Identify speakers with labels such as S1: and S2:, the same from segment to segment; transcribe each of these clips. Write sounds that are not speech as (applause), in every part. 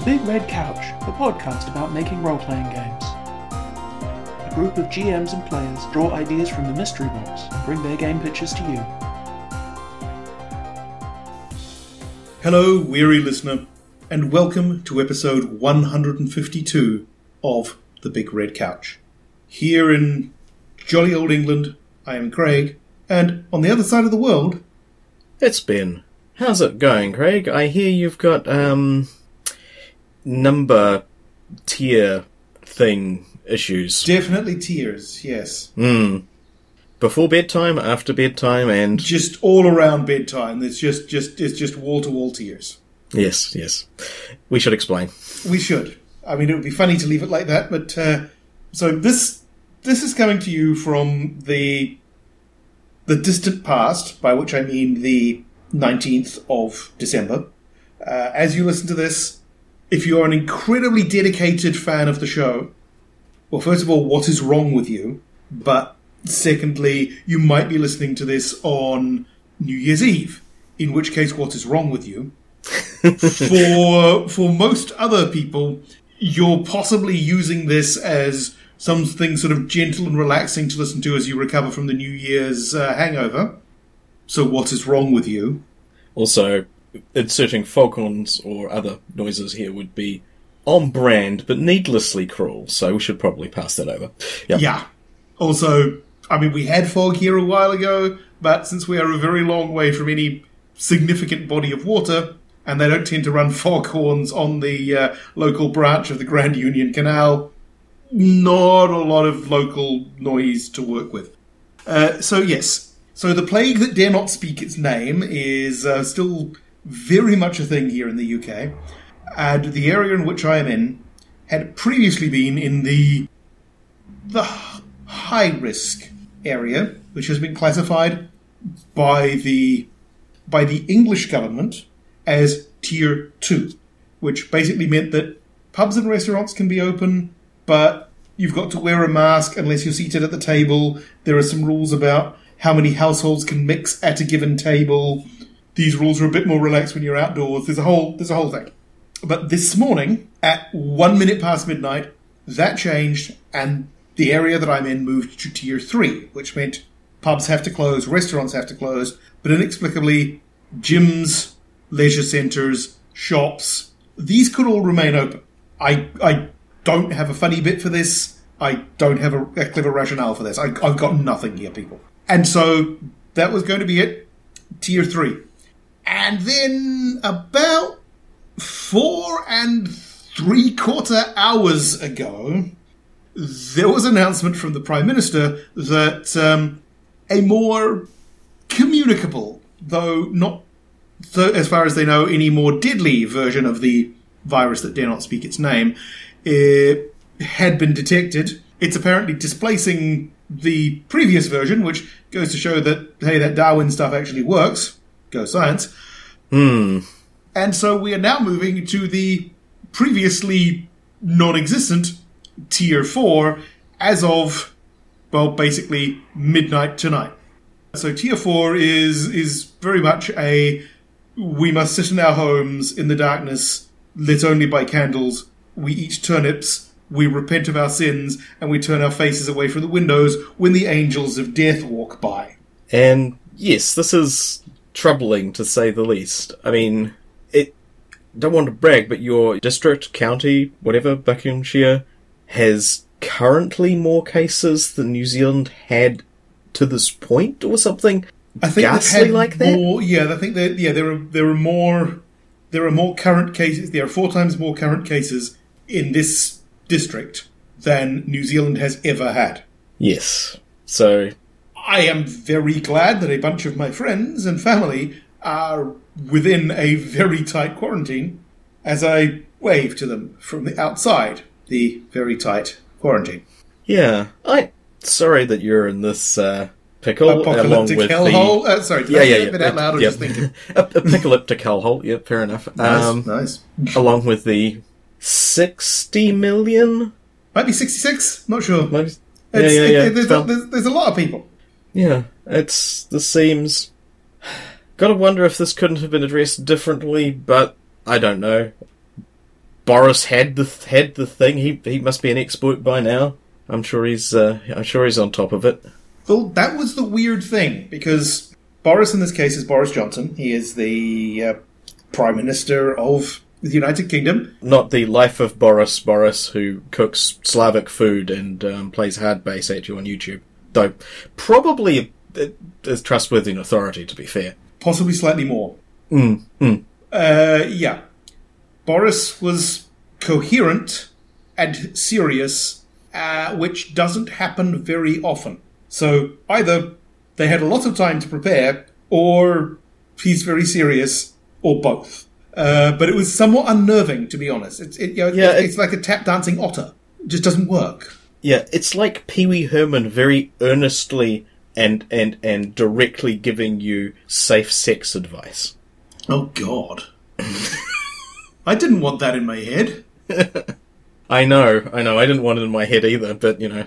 S1: The Big Red Couch, a podcast about making role playing games. A group of GMs and players draw ideas from the mystery box and bring their game pitches to you.
S2: Hello, weary listener, and welcome to episode 152 of The Big Red Couch. Here in jolly old England, I am Craig, and on the other side of the world,
S3: It's Ben. How's it going, Craig? I hear you've got um number tier thing issues.
S2: definitely tears, yes.
S3: Hmm. Before bedtime, after bedtime, and
S2: Just all around bedtime, it's just, just, it's just wall to wall tears.
S3: yes, yes. We should explain.
S2: We should. I mean, it would be funny to leave it like that, but uh, so this this is coming to you from the the distant past, by which I mean the nineteenth of December. Uh, as you listen to this, if you're an incredibly dedicated fan of the show, well, first of all, what is wrong with you? But secondly, you might be listening to this on New Year's Eve, in which case, what is wrong with you? (laughs) for for most other people, you're possibly using this as something sort of gentle and relaxing to listen to as you recover from the New Year's uh, hangover. So, what is wrong with you?
S3: Also, inserting foghorns or other noises here would be on brand, but needlessly cruel. So we should probably pass that over. Yep.
S2: Yeah. Also, I mean, we had fog here a while ago, but since we are a very long way from any significant body of water, and they don't tend to run foghorns on the uh, local branch of the Grand Union Canal, not a lot of local noise to work with. Uh, so, yes. So, the plague that dare not speak its name is uh, still very much a thing here in the UK, and the area in which I am in had previously been in the the high risk area, which has been classified by the by the English government as tier two, which basically meant that pubs and restaurants can be open, but you've got to wear a mask unless you're seated at the table. There are some rules about how many households can mix at a given table. These rules are a bit more relaxed when you're outdoors. There's a whole there's a whole thing. But this morning, at one minute past midnight, that changed, and the area that I'm in moved to tier three, which meant pubs have to close, restaurants have to close, but inexplicably, gyms, leisure centres, shops, these could all remain open. I, I don't have a funny bit for this. I don't have a, a clever rationale for this. I, I've got nothing here, people. And so that was going to be it. Tier three. And then about four and three quarter hours ago, there was an announcement from the Prime Minister that um, a more communicable, though not as far as they know, any more deadly version of the virus that dare not speak its name uh, had been detected. It's apparently displacing the previous version, which goes to show that, hey, that Darwin stuff actually works. Go science.
S3: Hmm.
S2: And so we are now moving to the previously non existent tier 4 as of, well, basically midnight tonight. So tier 4 is, is very much a we must sit in our homes in the darkness, lit only by candles. We eat turnips, we repent of our sins, and we turn our faces away from the windows when the angels of death walk by.
S3: And yes, this is troubling to say the least. I mean, it. Don't want to brag, but your district, county, whatever, Buckinghamshire, has currently more cases than New Zealand had to this point, or something
S2: I think
S3: ghastly like that.
S2: More, yeah, I think that yeah, there are there are more there are more current cases. There are four times more current cases in this district than New Zealand has ever had.
S3: Yes. So
S2: I am very glad that a bunch of my friends and family are within a very tight quarantine as I wave to them from the outside the very tight quarantine.
S3: yeah, I sorry that you're in this uh, pickle along
S2: Apocalyptic
S3: with
S2: hellhole.
S3: the
S2: Uh, sorry, did
S3: yeah
S2: I
S3: yeah
S2: say
S3: yeah
S2: out loud or
S3: yeah.
S2: just thinking? (laughs)
S3: a, a pickleiptic hellhole. Yeah, fair enough.
S2: Nice,
S3: Um,
S2: nice.
S3: along with the sixty million.
S2: Might be sixty-six. Not sure.
S3: Maybe,
S2: It's,
S3: yeah, yeah,
S2: it- there's, there's, there's a lot of people.
S3: Yeah, it's this seems. Gotta wonder if this couldn't have been addressed differently, but I don't know. Boris had the had the thing. He he must be an expert by now. I'm sure he's uh, I'm sure he's on top of it.
S2: Well, that was the weird thing because Boris, in this case, is Boris Johnson. He is the uh, Prime Minister of the United Kingdom.
S3: Not the life of Boris Boris, who cooks Slavic food and um, plays hard bass at you on YouTube. Though probably a, a trustworthy authority, to be fair.
S2: Possibly slightly more.
S3: Mm, mm.
S2: Uh, yeah. Boris was coherent and serious, uh, which doesn't happen very often. So either they had a lot of time to prepare, or he's very serious, or both. Uh, but it was somewhat unnerving, to be honest. It's, it, you know,
S3: Yeah,
S2: it's,
S3: it-
S2: it's like a tap dancing otter. It just doesn't work.
S3: Yeah, it's like Pee Wee Herman very earnestly and and and directly giving you safe sex advice.
S2: Oh, God. I didn't want that in my head. (laughs)
S3: I know, I know. I didn't want it in my head either, but you know,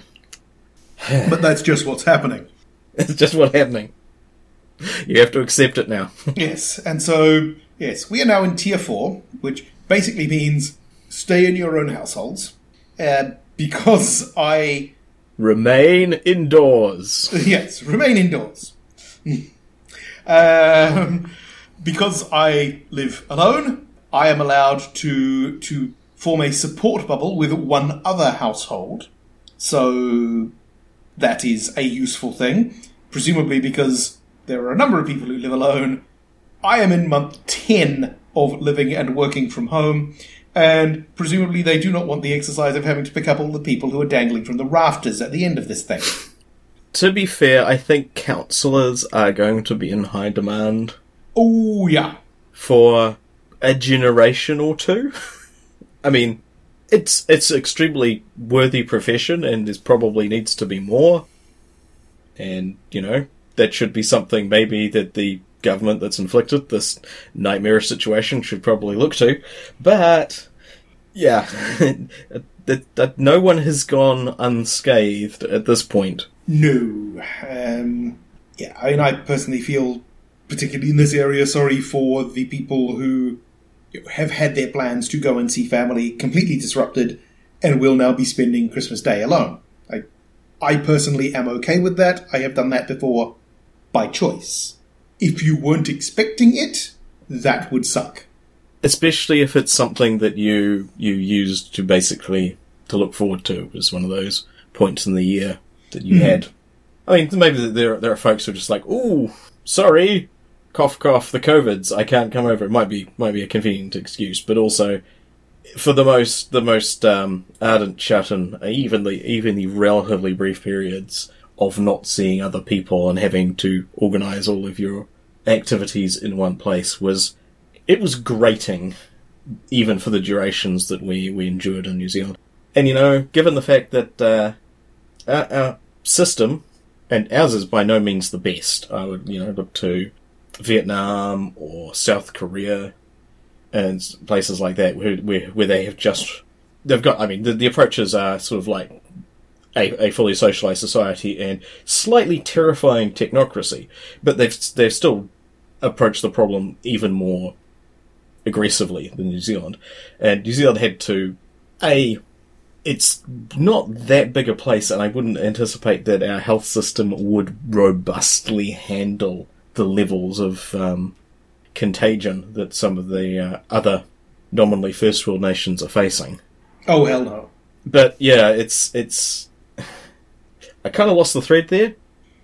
S3: (sighs)
S2: But that's just what's happening.
S3: it's just what's happening. You have to accept it now. (laughs)
S2: Yes, and so yes, we are now in tier four, which basically means stay in your own households. Uh, because I
S3: Remain indoors. (laughs)
S2: yes remain indoors. um, because I live alone, I am allowed to to form a support bubble with one other household. So that is a useful thing, presumably because there are a number of people who live alone. I am in month 10 of living and working from home, and presumably they do not want the exercise of having to pick up all the people who are dangling from the rafters at the end of this thing.
S3: To be fair, I think counsellors are going to be in high demand
S2: Oh, yeah.
S3: for a generation or two. I mean, it's it's extremely worthy profession, and there probably needs to be more. And you know, that should be something maybe that the government that's inflicted this nightmarish situation should probably look to. But yeah, (laughs) that, that no one has gone unscathed at this point.
S2: No. Um, yeah, I mean, I personally feel, particularly in this area, sorry for the people who have had their plans to go and see family completely disrupted and will now be spending Christmas Day alone. I, I personally am okay with that. I have done that before by choice. If you weren't expecting it, that would suck.
S3: especially if it's something that you you used to basically to look forward to. It was one of those points in the year that you had. I mean, maybe there there are folks who are just like, "Oh, sorry, cough cough, the covids, I can't come over." It might be might be a convenient excuse, but also for the most the most um, ardent Shutton, even the even the relatively brief periods of not seeing other people and having to organise all of your activities in one place was it was grating, even for the durations that we, we endured in New Zealand. And you know, given the fact that uh, our, our system, and ours is by no means the best, I would you know look to Vietnam or South Korea and places like that where where, where they have just they've got. I mean, the, the approaches are sort of like a, a fully socialized society and slightly terrifying technocracy, but they've they've still approached the problem even more aggressively than New Zealand. And New Zealand had to a it's not that big a place, and I wouldn't anticipate that our health system would robustly handle the levels of um, contagion that some of the uh, other nominally first world nations are facing.
S2: Oh, hell no.
S3: But yeah, it's it's. I kind of lost the thread there.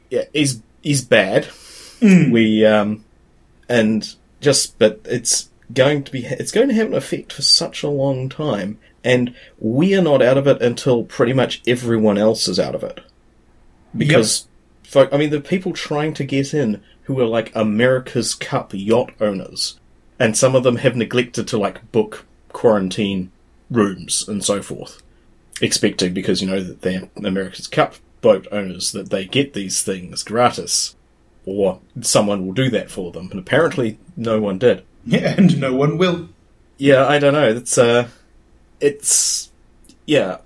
S3: Yeah, he's he's bad. We um, and just but it's going to be it's going to have an effect for such a long time, and we are not out of it until pretty much everyone else is out of it. Because, folk, I mean, the people trying to get in who are like America's Cup yacht owners, and some of them have neglected to like book quarantine rooms and so forth expecting because you know that they're America's Cup boat owners that they get these things gratis, or someone will do that for them. And apparently, no one did. (laughs)
S2: And no one will.
S3: Yeah, I don't know. It's uh, it's yeah.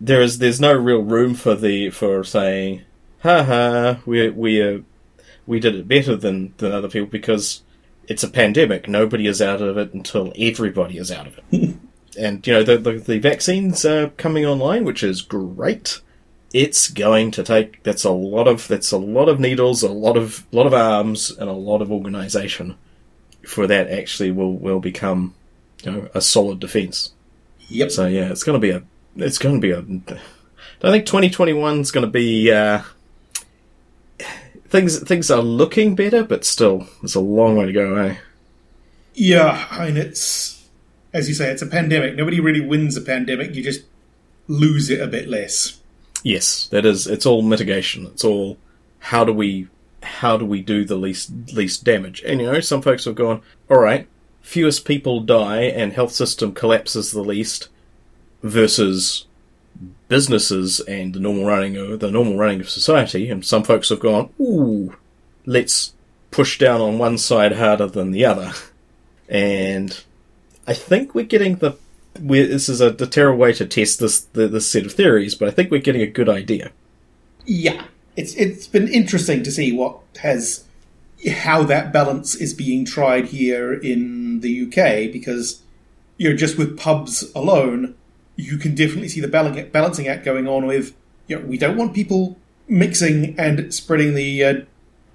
S3: There is there's no real room for the for saying, ha ha, we we uh, we did it better than than other people because it's a pandemic. Nobody is out of it until everybody is out of it. (laughs) and you know the, the the vaccines are coming online, which is great. It's going to take that's a lot of that's a lot of needles, a lot of lot of arms, and a lot of organisation for that actually will will become you know a solid defence.
S2: Yep.
S3: So yeah, it's going to be a it's going to be a. I think 2021 is going to be uh, things things are looking better, but still, it's a long way to go. Eh?
S2: Yeah, I mean, it's as you say, it's a pandemic. Nobody really wins a pandemic. You just lose it a bit less.
S3: Yes, that is. It's all mitigation. It's all how do we how do we do the least least damage? And you know, some folks have gone, all right, fewest people die and health system collapses the least, versus businesses and the normal running of the normal running of society. And some folks have gone, ooh, let's push down on one side harder than the other. And I think we're getting the this is a, a terrible way to test this this set of theories, but I think we're getting a good idea.
S2: Yeah, it's it's been interesting to see what has how that balance is being tried here in the UK because you know just with pubs alone, you can definitely see the balancing act going on with you know we don't want people mixing and spreading the uh,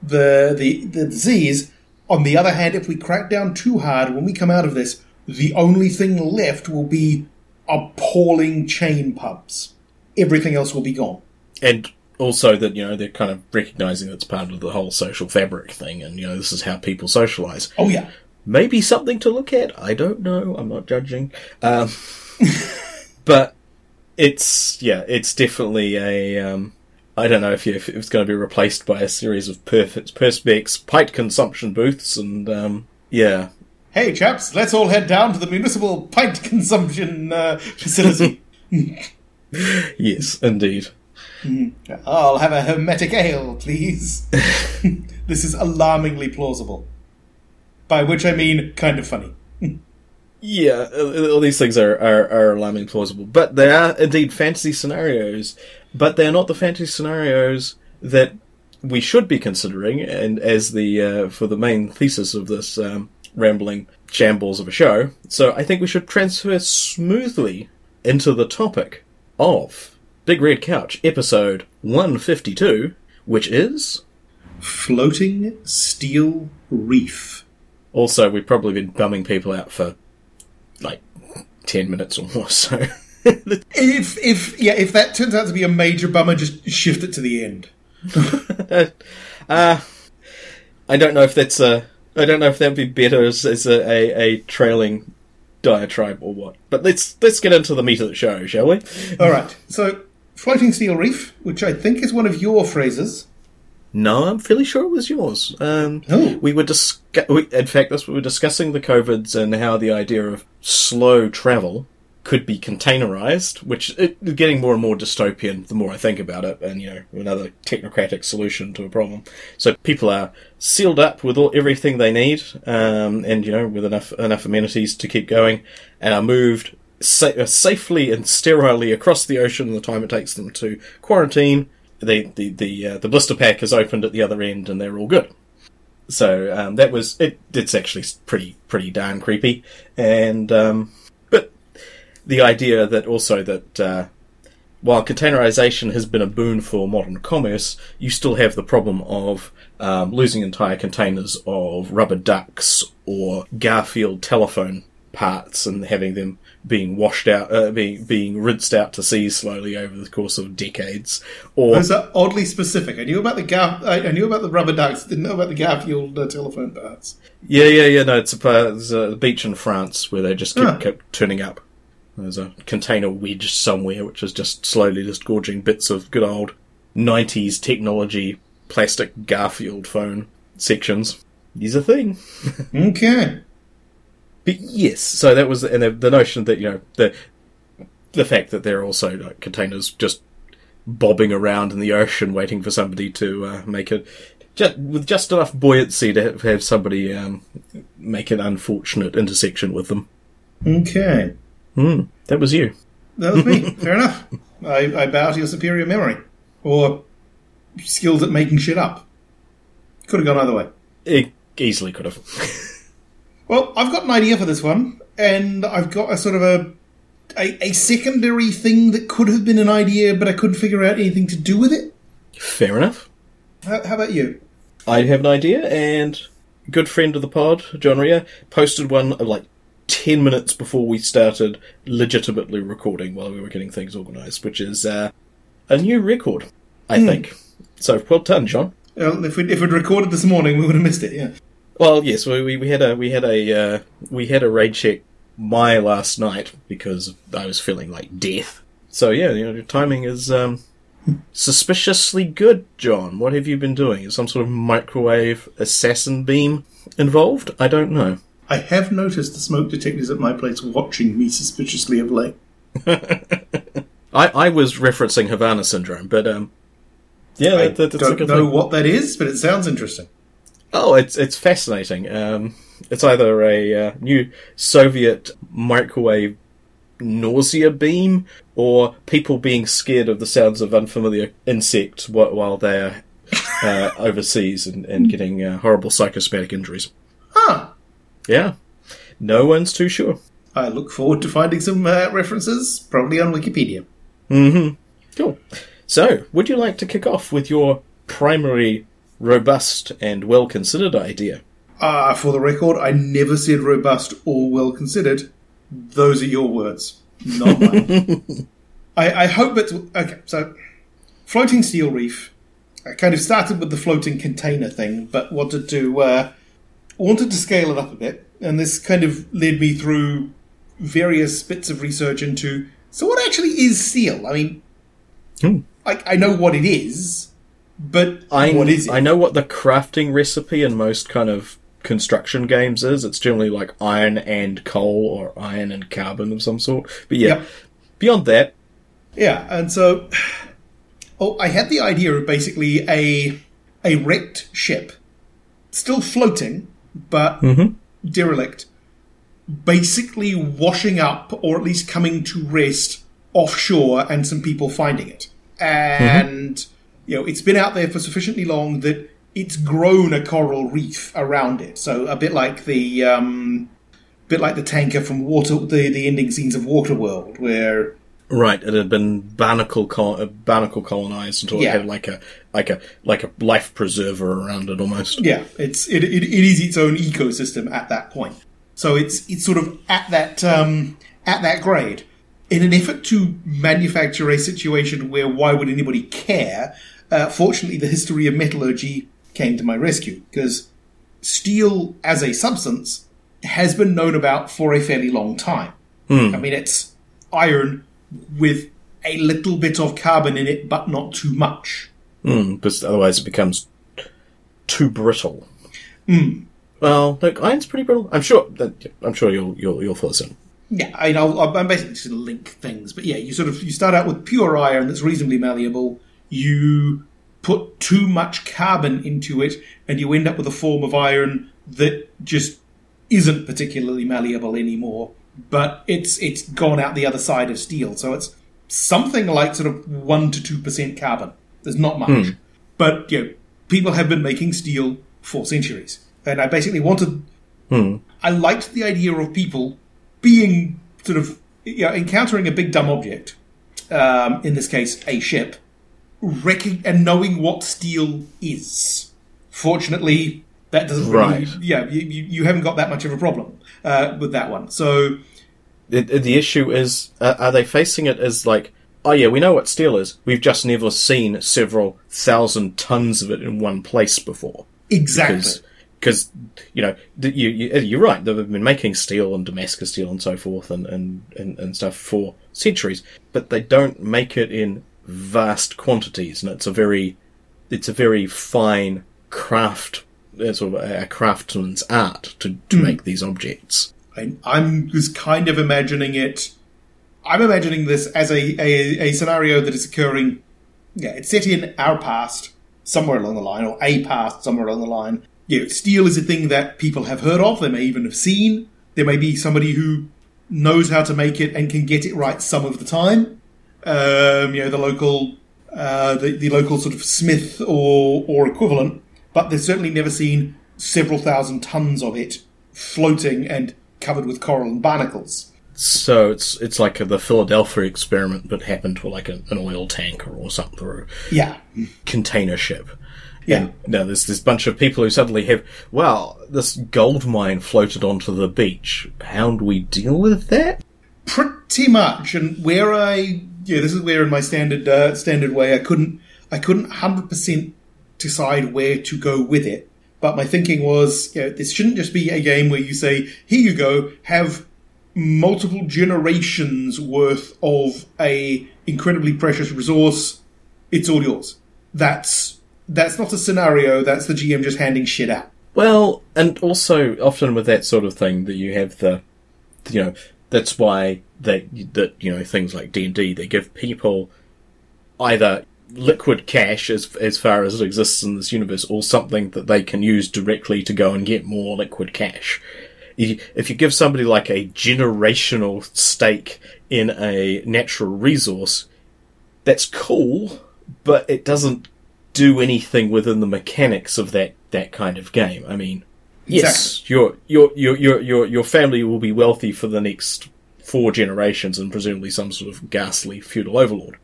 S2: the the the disease. On the other hand, if we crack down too hard when we come out of this, the only thing left will be appalling chain pubs. Everything else will be gone.
S3: And also that, you know, they're kind of recognizing that's part of the whole social fabric thing and, you know, this is how people socialize.
S2: Oh yeah.
S3: Maybe something to look at. I don't know. I'm not judging. Um, (laughs) but it's, yeah, it's definitely a, um, I don't know if, you, if it's going to be replaced by a series of perfect perspex pint consumption booths and, um, yeah,
S2: Hey chaps, let's all head down to the municipal pint (laughs) consumption uh, facility. (laughs) (laughs)
S3: yes, indeed.
S2: I'll have a hermetic ale, please. this is alarmingly plausible. By which I mean kind of funny.
S3: Yeah, all these things are, are, are alarmingly plausible. But they are indeed fantasy scenarios, but they're not the fantasy scenarios that we should be considering, and as the, uh, for the main thesis of this, um, rambling shambles of a show. So I think we should transfer smoothly into the topic of Big Red Couch, episode 152, which is.
S2: Floating Steel Reef.
S3: Also, we've probably been bumming people out for like 10 minutes or more, (laughs) so.
S2: If if yeah, if that turns out to be a major bummer, just shift it to the end. (laughs)
S3: uh, I don't know if that's a. I don't know if that'd be better as, as a, a, a trailing diatribe or what. But let's let's get into the meat of the show, shall we?
S2: All right. So, floating steel reef, which I think is one of your phrases.
S3: No, I'm fairly sure it was yours. Um,
S2: Oh.
S3: We were discuss- we, in fact, this we were discussing the covids and how the idea of slow travel could be containerized, which is getting more and more dystopian the more I think about it, and you know, another technocratic solution to a problem. So people are sealed up with all everything they need, um, and you know, with enough enough amenities to keep going, and are moved sa- uh, safely and sterilely across the ocean the time it takes them to quarantine. The the the uh, the blister pack is opened at the other end, and they're all good. So um, that was it. It's actually pretty pretty darn creepy, and um, the idea that also that uh, while containerization has been a boon for modern commerce, you still have the problem of um, losing entire containers of rubber ducks or Garfield telephone parts and having them being washed out, uh, being being rinsed out to sea slowly over the course of decades, or
S2: Those are oddly specific. I knew about the Gar- I knew about the rubber ducks. Didn't know about the Garfield uh, telephone parts.
S3: Yeah, yeah, yeah. No, it's a, there's a beach in France where they just keep,
S2: Ah.
S3: kept turning up. There's a container wedge somewhere which is just slowly disgorging bits of good old 90s technology plastic Garfield phone sections. Is a thing. (laughs)
S2: Okay.
S3: But yes, so that was and the, the notion that you know the the fact that there are also like containers just bobbing around in the ocean waiting for somebody to uh, make it just, with just enough buoyancy to have, have somebody um, make an unfortunate intersection with them.
S2: Okay.
S3: Hmm, that was you.
S2: That was me. (laughs) Fair enough. I, I bow to your superior memory. Or skills at making shit up. Could have gone either way.
S3: It easily could have. (laughs)
S2: Well, I've got an idea for this one, and I've got a sort of a, a a secondary thing that could have been an idea, but I couldn't figure out anything to do with it.
S3: Fair enough.
S2: How, how about you?
S3: I have an idea, and good friend of the pod, John Ria, posted one like 10 minutes before we started legitimately recording while we were getting things organised, which is uh, a new record, I think. So, well done, John.
S2: Well, if we if we'd recorded this morning, we would have missed it. Yeah.
S3: Well, yes, we, we, we had a we had a uh, we had a raid check my last night because I was feeling like death. So yeah, you know, your timing is um, (laughs) suspiciously good, John. What have you been doing? Is some sort of microwave assassin beam involved? I don't know.
S2: I have noticed the smoke detectors at my place watching me suspiciously of late. (laughs)
S3: I, I was referencing Havana syndrome, but um, yeah,
S2: I
S3: that, that, that's a
S2: don't
S3: good
S2: know
S3: thing.
S2: what that is, but it sounds interesting.
S3: Oh, it's it's fascinating. Um, it's either a uh, new Soviet microwave nausea beam or people being scared of the sounds of unfamiliar insects while, while they're uh, overseas and, and getting uh, horrible psychosomatic injuries.
S2: Huh.
S3: Yeah, no one's too sure.
S2: I look forward to finding some uh, references, probably on Wikipedia.
S3: Mm-hmm. Cool. So, would you like to kick off with your primary, robust, and well considered idea?
S2: Ah, for the record, I never said robust or well considered. Those are your words, not mine. (laughs) I, I hope it's okay. So, floating steel reef. I kind of started with the floating container thing, but wanted to uh, wanted to scale it up a bit, and this kind of led me through various bits of research into so what actually is steel. I mean,
S3: Hmm.
S2: like I know what it is, but
S3: I,
S2: what is it?
S3: I know what the crafting recipe in most kind of construction games is. It's generally like iron and coal or iron and carbon of some sort. But yeah,
S2: Yep.
S3: beyond that,
S2: Yeah, and so, (sighs) oh, I had the idea of basically a a wrecked ship, still floating, but derelict, basically washing up or at least coming to rest offshore, and some people finding it, and you know it's been out there for sufficiently long that it's grown a coral reef around it. So a bit like the um, bit like the tanker from Water, the the ending scenes of Waterworld, where
S3: right, it had been barnacle col- uh, barnacle colonized until
S2: Yeah.
S3: it had like a like a like a life preserver around it almost.
S2: Yeah, it's it, it, it is its own ecosystem at that point. So it's it's sort of at that um, at that grade. In an effort to manufacture a situation where why would anybody care? Uh, fortunately, the history of metallurgy came to my rescue because steel as a substance has been known about for a fairly long time. I mean, it's iron with a little bit of carbon in it, but not too much.
S3: because otherwise it becomes too brittle.
S2: Hmm.
S3: Well, look, iron's pretty brittle. I'm sure that I'm sure you'll you'll you'll follow soon.
S2: Yeah, I know. I'm basically just going to link things, but yeah, you sort of you start out with pure iron that's reasonably malleable. You put too much carbon into it, and you end up with a form of iron that just isn't particularly malleable anymore. But it's it's gone out the other side of steel, so it's something like sort of one to two percent carbon. There's not much, but you know, people have been making steel for centuries, and I basically wanted I liked the idea of people being sort of you know, encountering a big dumb object, um, in this case a ship, recog- and knowing what steel is. Fortunately, that doesn't really,
S3: Right.
S2: yeah, you, you, haven't got that much of a problem uh, with that one. So
S3: The, the issue is, uh, are they facing it as like, oh yeah, we know what steel is. We've just never seen several thousand tons of it in one place before.
S2: exactly,
S3: Because you know you, you you're right. They've been making steel and Damascus steel and so forth and, and, and, and stuff for centuries, but they don't make it in vast quantities, and it's a very it's a very fine craft, uh, sort of a, craftsman's art to to make these objects.
S2: I, I'm just kind of imagining it. I'm imagining this as a, a, a scenario that is occurring. Yeah, it's set in our past, somewhere along the line, or a past somewhere along the line. You know, steel is a thing that people have heard of. They may even have seen. There may be somebody who knows how to make it and can get it right some of the time. Um, you know, the local, uh, the, the local sort of smith or or equivalent, but they've certainly never seen several thousand tons of it floating and covered with coral and barnacles.
S3: So it's it's like the Philadelphia experiment, but happened to like an, an oil tanker or something, or
S2: Yeah.
S3: container ship.
S2: Yeah.
S3: And now there's this bunch of people who suddenly have, well, this gold mine floated onto the beach. How do we deal with that?
S2: pretty much and where i yeah this is where in my standard uh, standard way i couldn't i couldn't 100% decide where to go with it. But my thinking was you know, this shouldn't just be a game where you say here you go have multiple generations worth of a incredibly precious resource. It's all yours. That's that's not a scenario that's the gm just handing shit out.
S3: Well, and also often with that sort of thing that you have the, you know, that's why they that you know things like D and D they give people either liquid cash as as far as it exists in this universe, or something that they can use directly to go and get more liquid cash. If you give somebody like a generational stake in a natural resource, that's cool, but it doesn't do anything within the mechanics of that that kind of game. I mean, yes, your your your your your your family will be wealthy for the next four generations and presumably some sort of ghastly feudal overlord,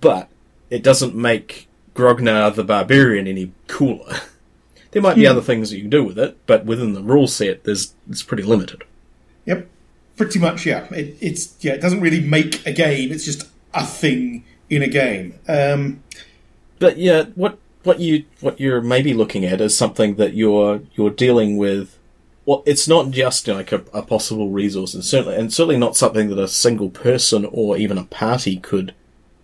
S3: but it doesn't make Grognar the barbarian any cooler. (laughs) There might be other things that you can do with it, but within the rule set, there's it's pretty limited.
S2: Yep, pretty much. Yeah, it, it's yeah. It doesn't really make a game. It's just a thing in a game. Um,
S3: But yeah, what what you what you're maybe looking at is something that you're you're dealing with. Well, it's not just like a, a possible resource, and certainly and certainly not something that a single person or even a party could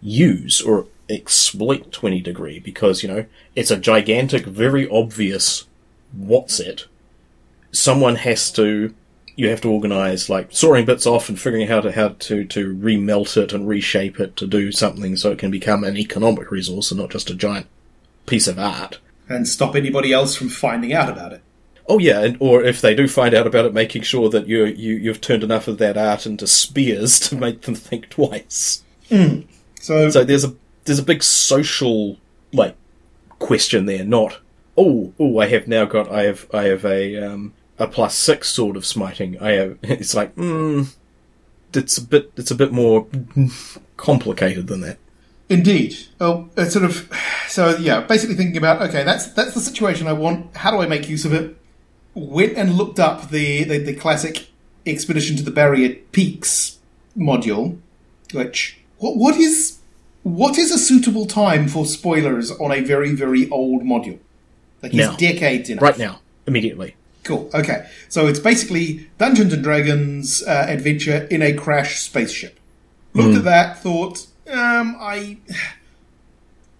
S3: use or exploit to any degree, because you know it's a gigantic, very obvious what's it. Someone has to. You have to organize like sawing bits off and figuring out how to how to to remelt it and reshape it to do something so it can become an economic resource and not just a giant piece of art.
S2: and stop anybody else from finding out about it.
S3: Oh yeah, and, or if they do find out about it, making sure that you you you've turned enough of that art into spears (laughs) to make them think twice. Hmm.
S2: So,
S3: So there's a there's a big social like question there. Not oh oh I have now got I have I have a um a plus six sort of smiting. I have (laughs) it's like mm, it's a bit it's a bit more (laughs) complicated than that.
S2: indeed, oh, it's sort of (sighs) so yeah. Basically, thinking about okay, that's that's the situation I want. How do I make use of it? Went and looked up the the, the classic expedition to the Barrier Peaks module, which what what is what is a suitable time for spoilers on a very very old module? Like
S3: Now.
S2: it's decades in
S3: Right now, immediately.
S2: Cool. Okay. So it's basically Dungeons and Dragons uh, adventure in a crash spaceship. Looked at that, thought, um, I,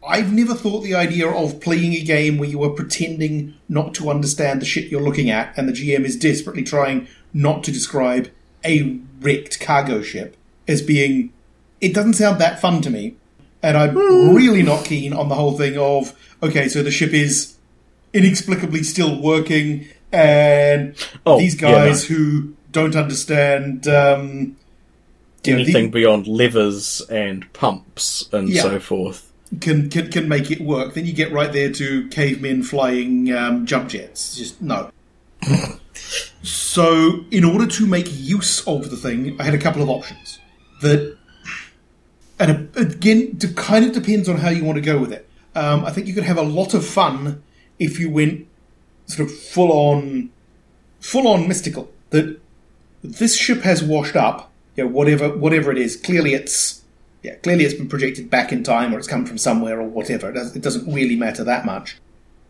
S2: I've never thought the idea of playing a game where you are pretending not to understand the shit you're looking at, and the GM is desperately trying not to describe a wrecked cargo ship as being. It doesn't sound that fun to me, and I'm really not keen on the whole thing of okay, so the ship is inexplicably still working, and
S3: Oh,
S2: these
S3: yeah,
S2: guys who don't understand um, you know, the-
S3: Anything beyond levers and pumps and
S2: Yeah.
S3: so forth.
S2: can, can can make it work. Then you get right there to cavemen flying um, jump jets. Just no. (laughs) so, in order to make use of the thing, I had a couple of options. That, and again, it kind of depends on how you want to go with it. Um, I think you could have a lot of fun if you went sort of full on, full on mystical. That this ship has washed up. You know, whatever whatever it is. Clearly, it's yeah, clearly it's been projected back in time or it's come from somewhere or whatever. It, does, it doesn't really matter that much.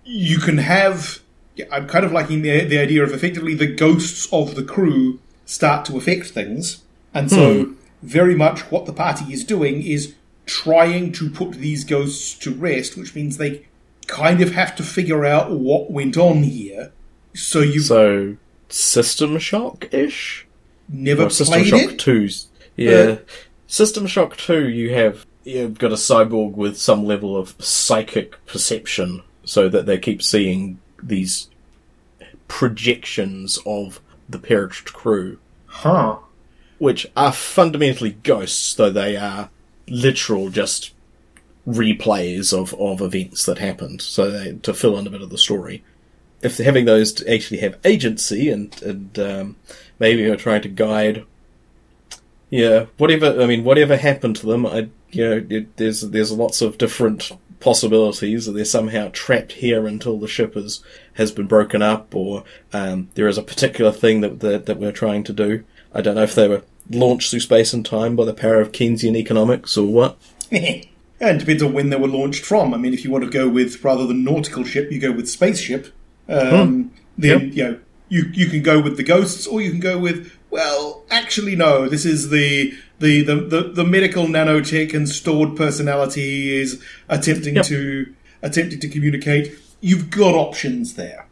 S2: You can have. Yeah, I'm kind of liking the, the idea of effectively the ghosts of the crew start to affect things. And so, very much what the party is doing is trying to put these ghosts to rest, which means they kind of have to figure out what went on here. So you've
S3: So System Shock ish?
S2: never
S3: Or System
S2: played
S3: Shock
S2: it?
S3: 2's yeah. System Shock 2 you have you've got a cyborg with some level of psychic perception so that they keep seeing these projections of the perished crew
S2: Huh.
S3: Which are fundamentally ghosts, though they are literal just replays of, of events that happened, so they, to fill in a bit of the story. if having those to actually have agency and and um, maybe are trying to guide. Yeah, whatever. I mean, whatever happened to them, I you know, it, there's there's lots of different possibilities. That they're somehow trapped here until the ship is, has been broken up, or um, there is a particular thing that, that that we're trying to do. I don't know if they were launched through space and time by the power of Keynesian economics or what. (laughs)
S2: and it depends on when they were launched from. I mean, if you want to go with rather than nautical ship, you go with spaceship. Um, Then
S3: Yep.
S2: you know you you can go with the ghosts, or you can go with well, actually no. This is the the the the, the medical nanotech and stored personality is attempting
S3: Yep.
S2: to attempting to communicate. You've got options there.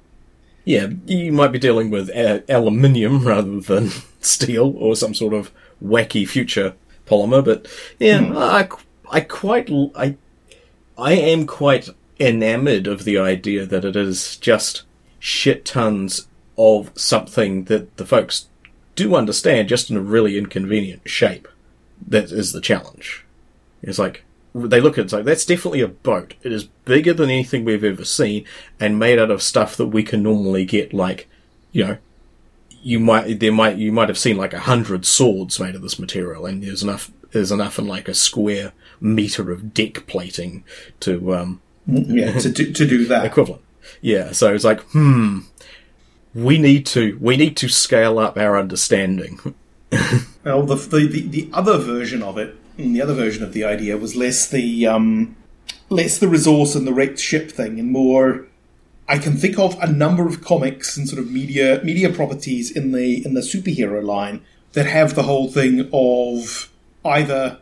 S3: Yeah, you might be dealing with a- aluminium rather than (laughs) steel or some sort of wacky future polymer, but yeah, hmm. I, I quite, I, I am quite enamored of the idea that it is just shit tons of something that the folks do understand just in a really inconvenient shape. That is the challenge. It's like, they look at it, it's like, that's definitely a boat. It is bigger than anything we've ever seen and made out of stuff that we can normally get, like, you know, you might, there might, you might have seen like a hundred swords made of this material and there's enough, there's enough in like a square meter of deck plating to, um,
S2: Yeah, to do, to do that.
S3: equivalent. Yeah, so it's like, hmm, we need to, we need to scale up our understanding. (laughs)
S2: Well, the, the the the other version of it, mm, the other version of the idea was less the um, less the resource and the wrecked ship thing, and more. I can think of a number of comics and sort of media media properties in the in the superhero line that have the whole thing of either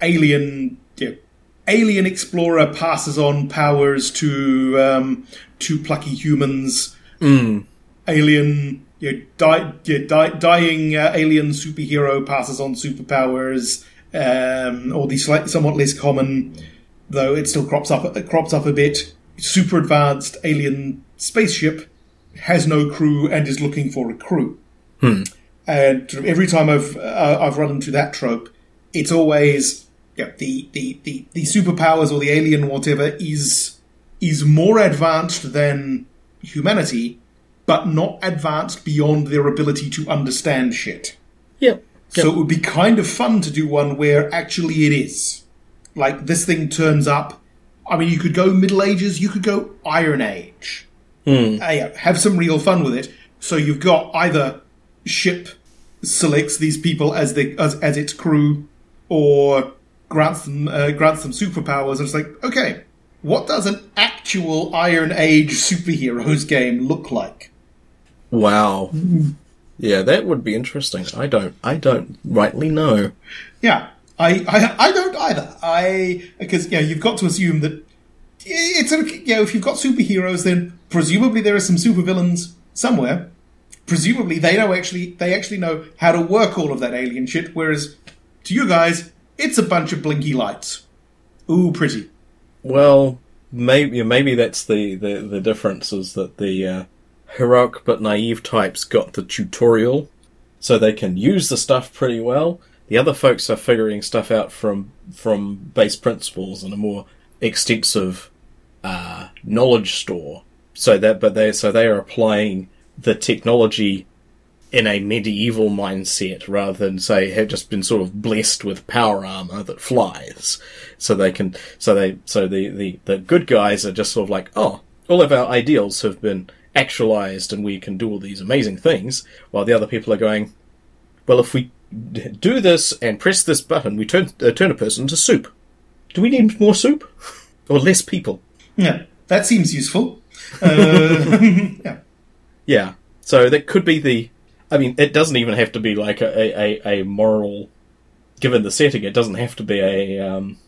S2: alien you know, alien explorer passes on powers to um, to plucky humans alien, you know, die, you know, die, dying uh, alien superhero passes on superpowers, um, or the slightly somewhat less common, though it still crops up it crops up a bit. Super advanced alien spaceship has no crew and is looking for a crew. And sort of every time I've uh, I've run into that trope, it's always yeah, the, the, the, the superpowers or the alien whatever is is more advanced than humanity, but not advanced beyond their ability to understand shit.
S3: Yep.
S2: So it would be kind of fun to do one where actually it is. Like this thing turns up. I mean, you could go Middle Ages, you could go Iron Age. Uh, yeah, have some real fun with it. So you've got either ship selects these people as the as, as its crew, or grants them uh, grants them superpowers. And it's like, okay, what does an actual Iron Age superheroes (laughs) game look like?
S3: Wow. Yeah, that would be interesting. I don't, I don't rightly know.
S2: Yeah, I, I, I don't either. I because you know you've got to assume that it's a, you know if you've got superheroes, then presumably there are some supervillains somewhere. Presumably they know actually they actually know how to work all of that alien shit. Whereas to you guys, it's a bunch of blinky lights. Ooh, pretty.
S3: Well, maybe maybe that's the the, the difference is that the uh, heroic but naive types got the tutorial, so they can use the stuff pretty well. The other folks are figuring stuff out from from base principles and a more extensive uh, knowledge store. So that, but they so they are applying the technology in a medieval mindset rather than say have just been sort of blessed with power armor that flies. So they can, so they, so the, the, the good guys are just sort of like, oh, all of our ideals have been actualized and we can do all these amazing things, while the other people are going, well, if we do this and press this button, we turn, uh, turn a person into soup. Do we need more soup? or less people?
S2: Yeah, that seems useful. Uh, (laughs) yeah.
S3: Yeah. So that could be the. I mean, it doesn't even have to be like a, a, a moral. Given the setting, it doesn't have to be a. Um,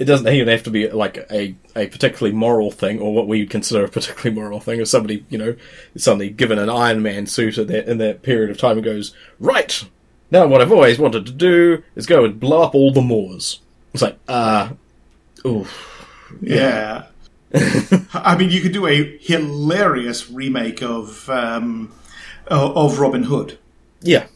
S3: it doesn't even have to be like a, a particularly moral thing, or what we consider a particularly moral thing. If somebody, you know, is suddenly given an Iron Man suit in that, in that period of time and goes, right, now what I've always wanted to do is go and blow up all the Moors. It's like, uh, oof.
S2: Yeah. (laughs) I mean, you could do a hilarious remake of um, of Robin Hood.
S3: Yeah,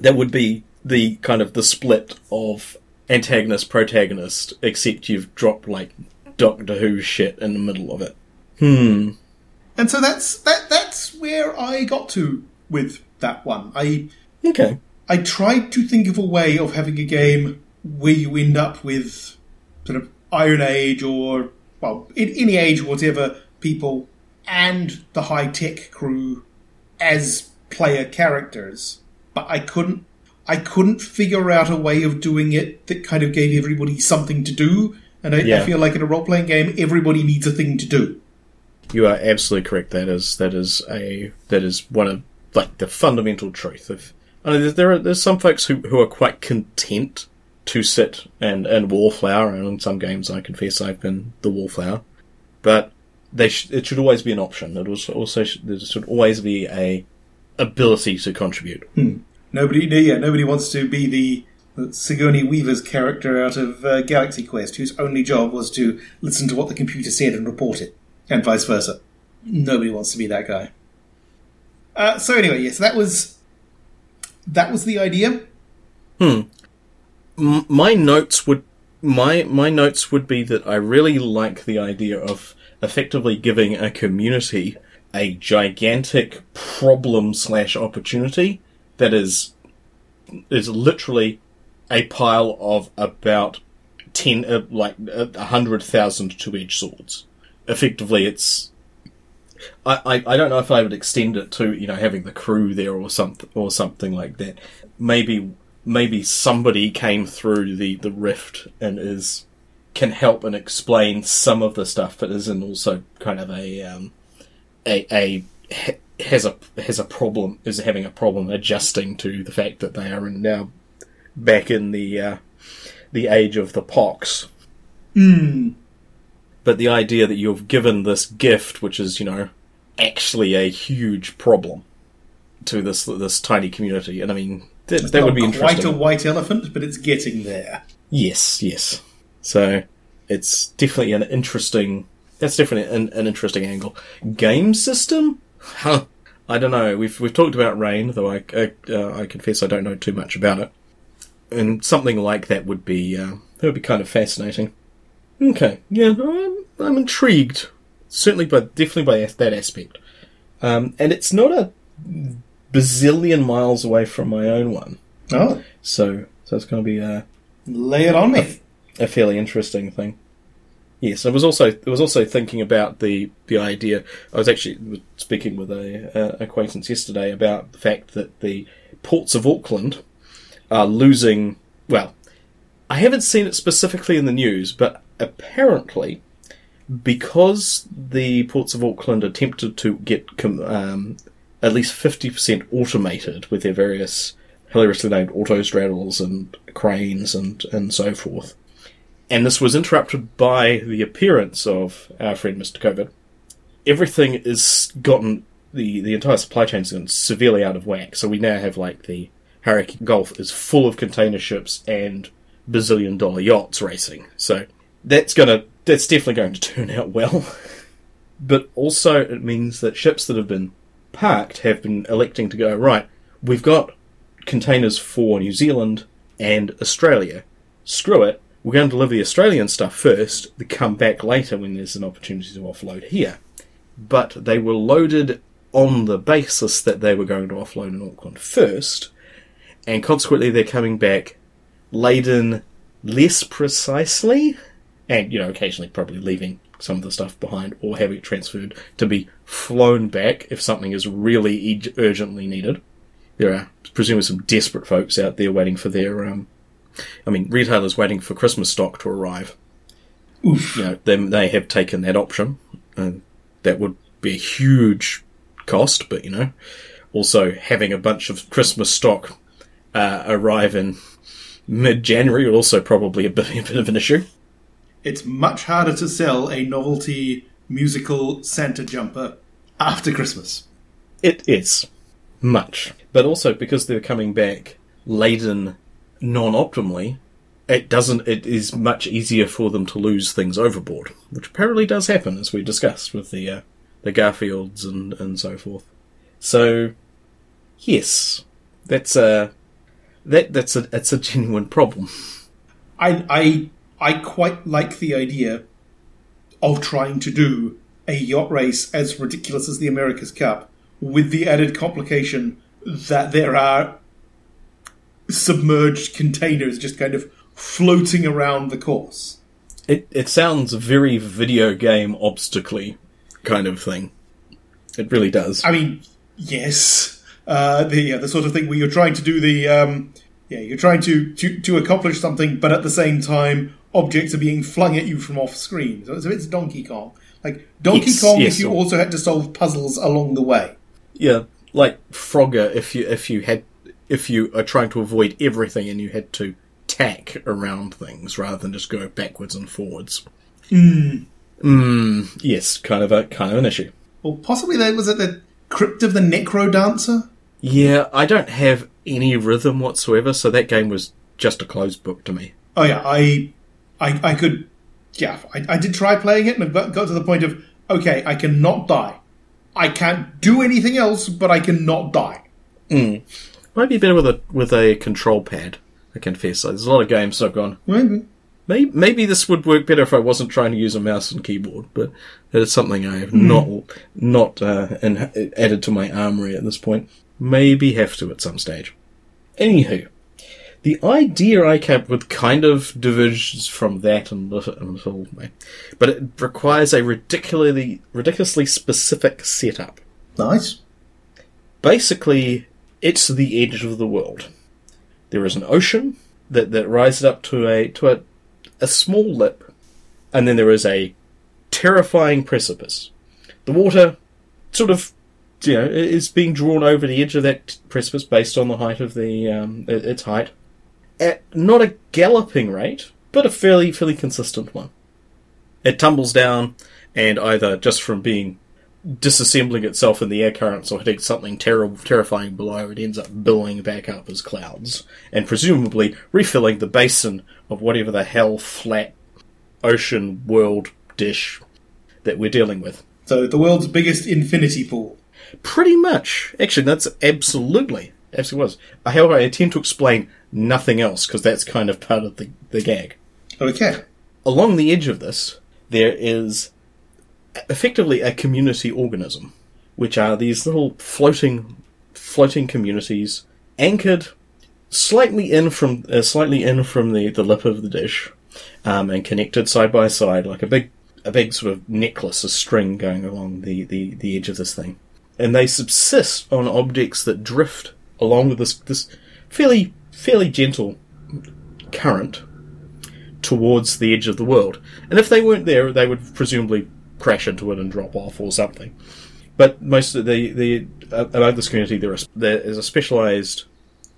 S3: that would be the kind of the split of antagonist protagonist, except you've dropped like Doctor Who shit in the middle of it. Hmm.
S2: And so that's that. That's where I got to with that one. I
S3: Okay.
S2: I tried to think of a way of having a game where you end up with sort of Iron Age or well, in any age, whatever people and the high tech crew as player characters, but I couldn't. I couldn't figure out a way of doing it that kind of gave everybody something to do. And I, I feel like in a role playing game, everybody needs a thing to do.
S3: You are absolutely correct. That is that is a that is one of like the fundamental truth of. I mean, there are there's some folks who who are quite content to sit and and wallflower, and in some games, I confess, I've been the wallflower, but they sh- it should always be an option. It was also sh- there should always be a ability to contribute.
S2: Hmm. Nobody, yeah, nobody wants to be the, Sigourney Weaver's character out of uh, Galaxy Quest, whose only job was to listen to what the computer said and report it, and vice versa. Nobody wants to be that guy. Uh, so anyway, yes, that was that was the idea.
S3: M- my notes would my my notes would be that I really like the idea of effectively giving a community a gigantic problem slash opportunity that is is literally a pile of about ten uh, like a hundred thousand two edged swords. Effectively, it's I, I, I don't know if I would extend it to you know having the crew there or something or something like that. Maybe maybe somebody came through the, the rift and is can help and explain some of the stuff, but isn't also kind of a um, a a has a has a problem is having a problem adjusting to the fact that they are in now back in the uh, the age of the pox. But the idea that you've given this gift, which is you know actually a huge problem to this this tiny community, and I mean that, that would be
S2: quite
S3: interesting.
S2: a white elephant, but it's getting there.
S3: Yes, yes. So it's definitely an interesting. That's definitely an, an interesting angle. Game system? Huh. I don't know. We've we've talked about Rain, though I I, uh, I confess I don't know too much about it. And something like that would be uh, that would be kind of fascinating. Okay, yeah, I'm, I'm intrigued. Certainly, by definitely by that aspect. Um, and it's not a bazillion miles away from my own one,
S2: Oh,
S3: so so it's going to be a
S2: lay it on me.
S3: a fairly interesting thing. Yes, I was also I was also thinking about the the idea. I was actually speaking with a, acquaintance yesterday about the fact that the ports of Auckland are losing. Well, I haven't seen it specifically in the news, but apparently, because the ports of Auckland attempted to get um, at least fifty percent automated with their various hilariously named autostraddles and cranes and and so forth and this was interrupted by the appearance of our friend Mr. COVID. Everything is gotten the the entire supply chain's gotten severely out of whack. So we now have like the Hauraki Gulf is full of container ships and bazillion dollar yachts racing. So that's gonna that's definitely going to (laughs) turn out well. but also it means that ships that have been parked have been electing to go right. We've got containers for New Zealand and Australia. Screw it. We're going to deliver the Australian stuff first, to come back later when there's an opportunity to offload here. But they were loaded on the basis that they were going to offload in Auckland first, and consequently they're coming back laden less precisely, and you know occasionally probably leaving some of the stuff behind or having it transferred to be flown back if something is really e- urgently needed. There are presumably some desperate folks out there waiting for their um, I mean, retailers waiting for Christmas stock to arrive.
S2: Oof.
S3: You know, them they have taken that option, and that would be a huge cost. But you know, also having a bunch of Christmas stock uh, arrive in mid-January would also probably a bit, (laughs) a bit of an issue.
S2: It's much harder to sell a novelty musical Santa jumper after Christmas.
S3: It is much, but also because they're coming back laden non-optimally, it doesn't. It is much easier for them to lose things overboard, which apparently does happen, as we discussed with the uh, the Garfields and and so forth. So, yes, that's a that that's a it's a genuine problem.
S2: I I I quite like the idea of trying to do a yacht race as ridiculous as the America's Cup, with the added complication that there are submerged containers just kind of floating around the course.
S3: It it sounds very video game obstacle kind of thing. It really does.
S2: I mean, yes, uh, the yeah, the sort of thing where you're trying to do the um, yeah, you're trying to, to to accomplish something, but at the same time, objects are being flung at you from off screen. So it's a bit Donkey Kong, like Donkey
S3: Yes,
S2: Kong.
S3: yes,
S2: if you
S3: or-
S2: also had to solve puzzles along the way.
S3: Yeah, like Frogger, if you if you had if you are trying to avoid everything and you had to tack around things rather than just go backwards and forwards. Mm. yes, kind of a kind of an issue.
S2: Or possibly that was it the Crypt of the Necro Dancer.
S3: Yeah, I don't have any rhythm whatsoever, so that game was just a closed book to me.
S2: Oh yeah, I, I, I could, yeah, I, I did try playing it and I got, got to the point of okay, I cannot die. I can't do anything else, but I cannot die.
S3: Might be better with a with a control pad. I confess. There's a lot of games I've gone.
S2: Maybe.
S3: Maybe, maybe this would work better if I wasn't trying to use a mouse and keyboard, but it is something I have not not uh, in, added to my armory at this point. Maybe have to at some stage. Anywho, the idea I came up with kind of diverges from that a little, a little way, but it requires a ridiculously ridiculously specific setup.
S2: Nice.
S3: Basically, it's the edge of the world. There is an ocean that, that rises up to a to a, a small lip, and then there is a terrifying precipice. The water sort of you know is being drawn over the edge of that precipice based on the height of the um, its height at not a galloping rate, but a fairly fairly consistent one. It tumbles down, and either just from being disassembling itself in the air currents or hitting something terrible, terrifying below, it ends up billowing back up as clouds, and presumably refilling the basin of whatever the hell flat ocean world dish that we're dealing with.
S2: So the world's biggest infinity pool.
S3: Pretty much. Actually, that's absolutely, absolutely was. Uh, however, I attempt to explain nothing else because that's kind of part of the, the gag.
S2: Okay.
S3: Along the edge of this, there is effectively a community organism, which are these little floating, floating communities anchored slightly in from uh, slightly in from the, the lip of the dish, um, and connected side by side like a big a big sort of necklace, a string going along the, the, the edge of this thing, and they subsist on objects that drift along with this this fairly fairly gentle current towards the edge of the world. And if they weren't there, they would presumably crash into it and drop off or something. But most of the the among this community, there is there is a specialised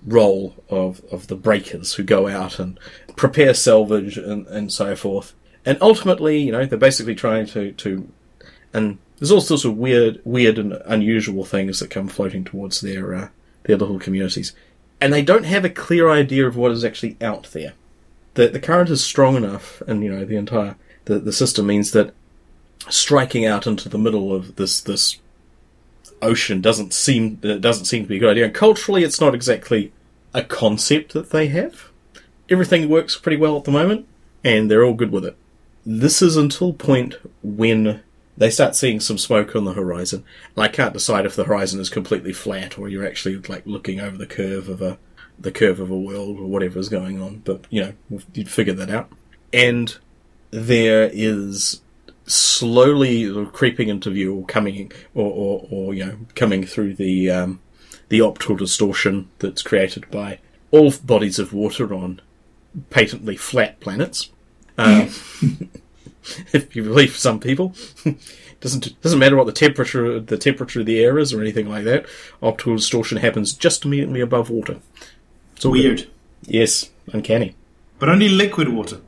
S3: role of of the breakers who go out and prepare salvage and, and so forth. And ultimately, you know, they're basically trying to to and there's all sorts of weird weird and unusual things that come floating towards their uh, their little communities. And they don't have a clear idea of what is actually out there the the current is strong enough, and you know the entire the, the system means that striking out into the middle of this this ocean doesn't seem it doesn't seem to be a good idea. And culturally, it's not exactly a concept that they have. Everything works pretty well at the moment, and they're all good with it. This is until point when they start seeing some smoke on the horizon, and I can't decide if the horizon is completely flat or you're actually like looking over the curve of a the curve of a world or whatever is going on. But you know, you'd figure that out. And there is slowly creeping into view or coming or, or, or you know coming through the um, the optical distortion that's created by all bodies of water on patently flat planets. Um, (laughs) if you believe some people, (laughs) doesn't doesn't matter what the temperature the temperature of the air is or anything like that. Optical distortion happens just immediately above water. It's all good.
S2: Weird.
S3: Yes, uncanny.
S2: But only liquid water.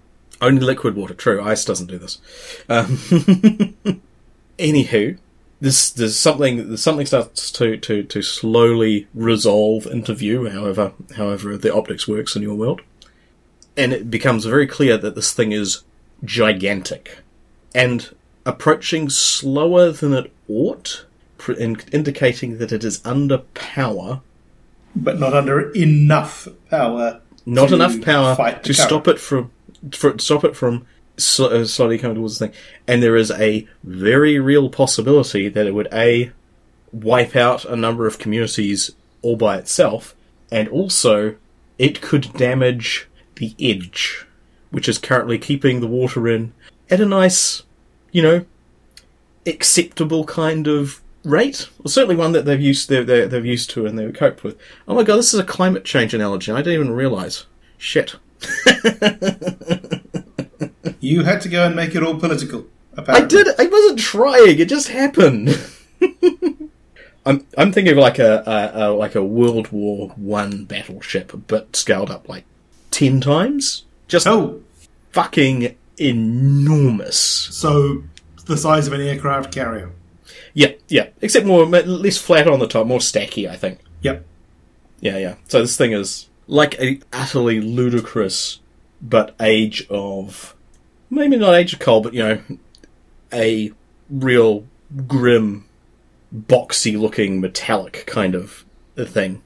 S3: Only liquid water. True, ice doesn't do this. Um, (laughs) anywho, this there's something there's something starts to, to, to slowly resolve into view. However, however the optics works in your world, and it becomes very clear that this thing is gigantic and approaching slower than it ought, pr- in- indicating that it is under power
S2: But not under enough power.
S3: not
S2: to
S3: enough power to
S2: current.
S3: stop it from for, stop it from sl- uh, slowly coming towards the thing, and there is a very real possibility that it would a wipe out a number of communities all by itself, and also it could damage the edge, which is currently keeping the water in at a nice, you know, acceptable kind of rate. Certainly one that they've used they're, they're, they've used to and they've coped with. Oh my god, this is a climate change analogy. I didn't even realise. Shit. (laughs)
S2: You had to go and make it all political.
S3: I
S2: Apparently.
S3: did. I wasn't trying. It just happened. (laughs) I'm I'm thinking of like a, a, a like a World War One battleship, but scaled up like ten times. Just
S2: Oh,
S3: fucking enormous.
S2: so the size of an aircraft carrier.
S3: Yeah, yeah. Except more less flat on the top, more stacky. I think.
S2: Yep.
S3: Yeah, yeah. So this thing is like a utterly ludicrous, but age of maybe not age of coal, but you know, a real grim, boxy looking metallic kind of thing,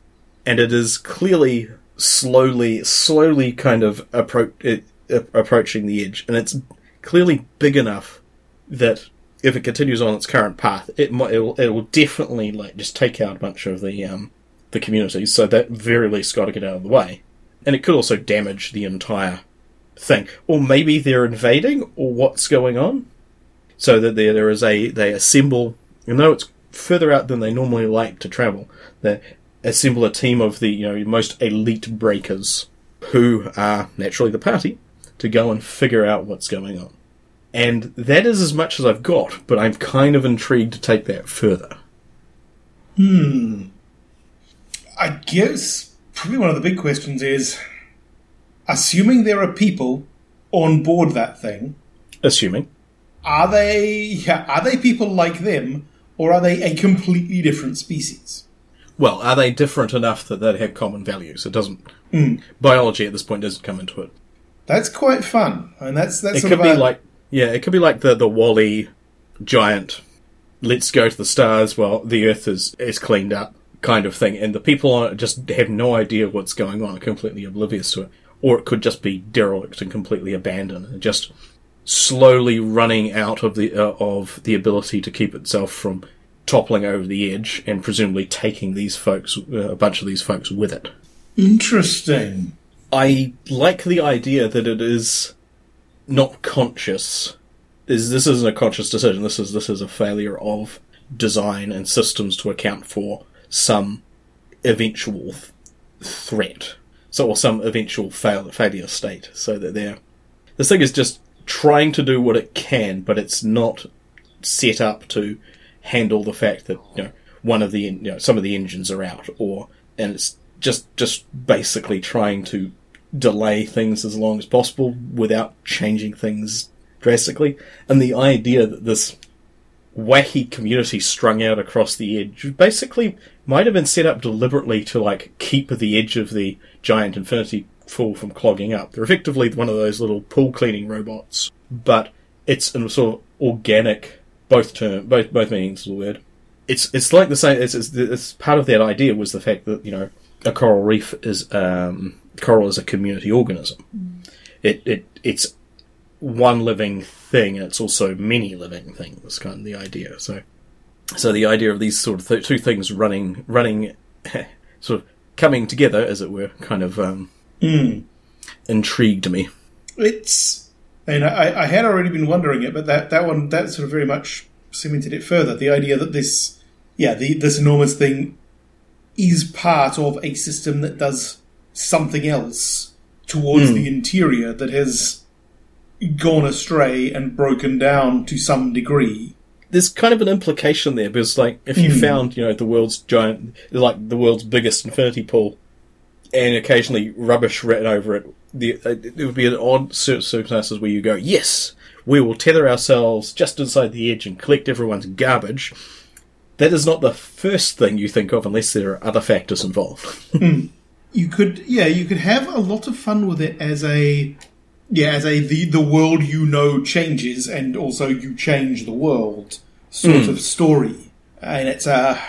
S3: and it is clearly slowly, slowly kind of appro- it, uh, approaching the edge, and it's clearly big enough that if it continues on its current path, it might it will, it will definitely like just take out a bunch of the um the community, So that very least got to get out of the way, and it could also damage the entire thing, or maybe they're invading, or what's going on. So that there there is a they assemble, you know, it's further out than they normally like to travel. They assemble a team of the you know most elite breakers, who are naturally the party, to go and figure out what's going on. And that is as much as I've got, but I'm kind of intrigued to take that further. Hmm.
S2: I guess probably one of the big questions is assuming there are people on board that thing,
S3: Assuming.
S2: are they yeah, are they people like them or are they a completely different species?
S3: Well, are they different enough that they have common values? It doesn't. Hmm. Biology at this point doesn't come into it.
S2: That's quite fun. and that's that's
S3: It could be
S2: a-
S3: like, yeah, it could be like the the WALL-E giant. Let's go to the stars while the Earth is is cleaned up kind of thing, and the people on it just have no idea what's going on, completely oblivious to it. Or it could just be derelict and completely abandoned, and just slowly running out of the uh, of the ability to keep itself from toppling over the edge, and presumably taking these folks, uh, a bunch of these folks, with it.
S2: interesting.
S3: I like the idea that it is not conscious. Is this isn't a conscious decision. This is this is a failure of design and systems to account for some eventual th- threat, so or some eventual fail, failure state. So that they're this thing is just trying to do what it can, but it's not set up to handle the fact that you know one of the you know some of the engines are out, or and it's just just basically trying to delay things as long as possible without changing things drastically. And the idea that this wacky community strung out across the edge basically might have been set up deliberately to like keep the edge of the giant infinity pool from clogging up. They're effectively one of those little pool cleaning robots, but it's in a sort of organic both term both both meanings of the word. It's it's like the same. It's, it's, it's part of that idea was the fact that you know a coral reef is um, coral is a community organism. It it it's one living thing, and it's also many living things. Kind of the idea. So so the idea of these sort of th- two things running running (laughs) sort of coming together, as it were, kind of um, intrigued me.
S2: It's and I, I had already been wondering it, but that, that one that sort of very much cemented it further. The idea that this yeah, the, this enormous thing is part of a system that does something else towards the interior that has gone astray and broken down to some degree.
S3: There's kind of an implication there because like if you found you know the world's giant like the world's biggest infinity pool and occasionally rubbish written over it the, uh, it would be an odd cir- circumstances where you go yes we will tether ourselves just inside the edge and collect everyone's garbage. That is not the first thing you think of unless there are other factors involved.
S2: You could yeah, you could have a lot of fun with it as a yeah, as a the the world you know changes and also you change the world sort of story. And it's a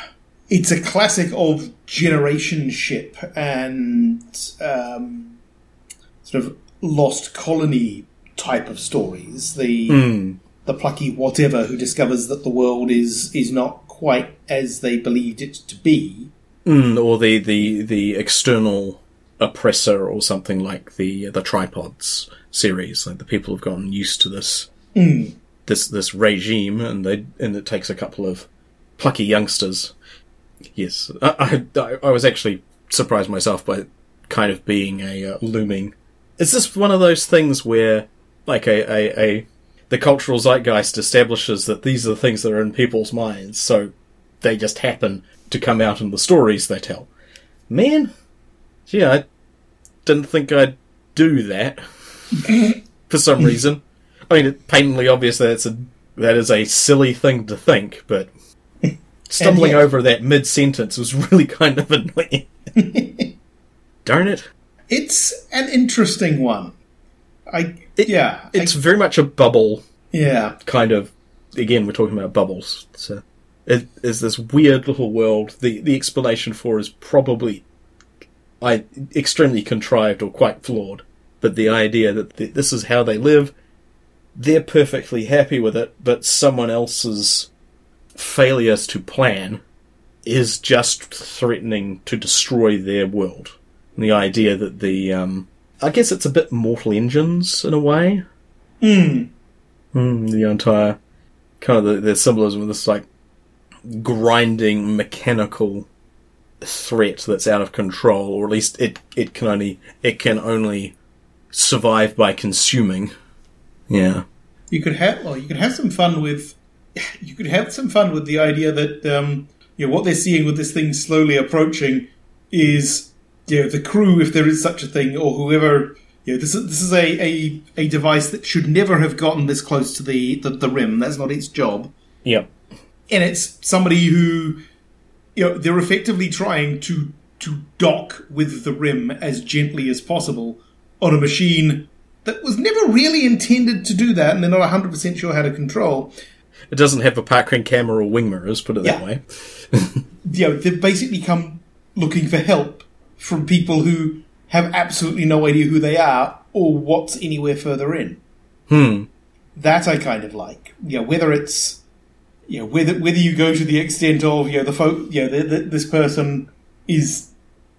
S2: it's a classic of generationship and um, sort of lost colony type of stories. The
S3: Mm.
S2: the plucky whatever who discovers that the world is is not quite as they believed it to be.
S3: Mm, or the, the, the external oppressor or something like the the tripods series. Like the people have gotten used to this this this regime, and they and it takes a couple of plucky youngsters. Yes, I I, I was actually surprised myself by kind of being a uh, looming. Is this one of those things where, like a, a, a the cultural zeitgeist establishes that these are the things that are in people's minds, so they just happen to come out in the stories they tell. Man, yeah, I didn't think I'd do that for some hmm. reason. I mean, it's patently obvious that it's a that is a silly thing to think, but (laughs) stumbling
S2: yet-
S3: over that mid sentence was (laughs) really kind of annoying. (laughs) Darn it!
S2: It's an interesting one. I yeah, I-
S3: It's very much a bubble
S2: yeah.
S3: kind of. Again, we're talking about bubbles. So it is this weird little world. The the explanation for is probably, I extremely contrived or quite flawed. But the idea that th- this is how they live, they're perfectly happy with it, but someone else's failures to plan is just threatening to destroy their world. And the idea that the, um, I guess it's a bit Mortal Engines in a way.
S2: Hmm.
S3: Mm, the entire kind of the, the symbolism of this like grinding mechanical threat that's out of control, or at least it it can only it can only survive by consuming. Yeah.
S2: You could have well, you could have some fun with (laughs) you could have some fun with the idea that um, you know what they're seeing with this thing slowly approaching is you know the crew, if there is such a thing, or whoever. You know, this is this is a, a, a device that should never have gotten this close to the, the, the rim. That's not its job.
S3: Yep.
S2: and it's somebody who you know they're effectively trying to to dock with the rim as gently as possible on a machine that was never really intended to do that and they're not 100% sure how to control
S3: It doesn't have a parking camera or wing mirrors, put it that way. (laughs)
S2: know they've basically come looking for help from people who have absolutely no idea who they are or what's anywhere further in
S3: Hmm.
S2: that I kind of like. You know, whether it's you know whether whether you go to the extent of you know the folk you know the, the, this person is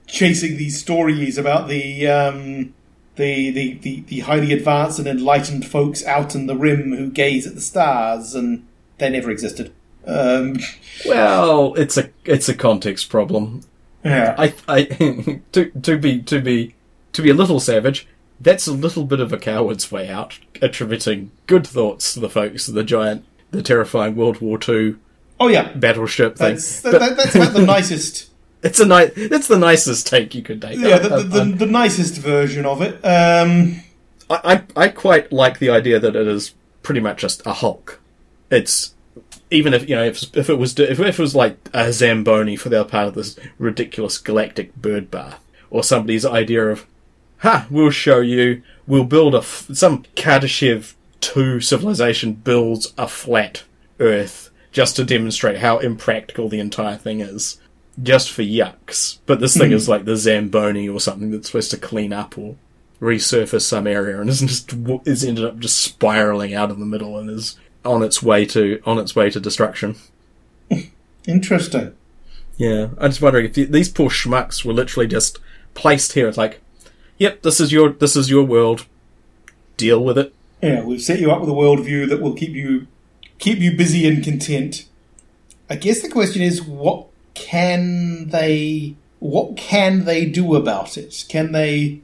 S2: chasing these stories about the um the, the, the, the highly advanced and enlightened folks out in the rim who gaze at the stars and they never existed. Um,
S3: Well, it's a it's a context problem.
S2: yeah.
S3: I, I (laughs) to to be to be to be a little savage. That's a little bit of a coward's way out, attributing good thoughts to the folks of the giant, the terrifying World War II
S2: Oh yeah.
S3: battleship thing.
S2: That's that,
S3: But
S2: that, that's about the (laughs) nicest.
S3: It's a nice. It's the nicest take you could take.
S2: Yeah, the, the, the, the nicest version of it. Um,
S3: I, I I quite like the idea that it is pretty much just a Hulk. It's even if you know if if it was if, if it was like a Zamboni for the other part of this ridiculous galactic bird bath, or somebody's idea of, ha, we'll show you, we'll build a f- some Kardashev two civilization builds a flat Earth just to demonstrate how impractical the entire thing is. Just for yucks. But this thing hmm. is like the Zamboni or something that's supposed to clean up or resurface some area and (laughs) is just is ended up just spiraling out of the middle and is on its way to on its way to destruction.
S2: interesting.
S3: Yeah, I'm just wondering if the, these poor schmucks were literally just placed here. It's like, yep, this is your this is your world. Deal with it.
S2: Yeah, we've set you up with a worldview that will keep you keep you busy and content. I guess the question is, what can they what can they do about it? Can they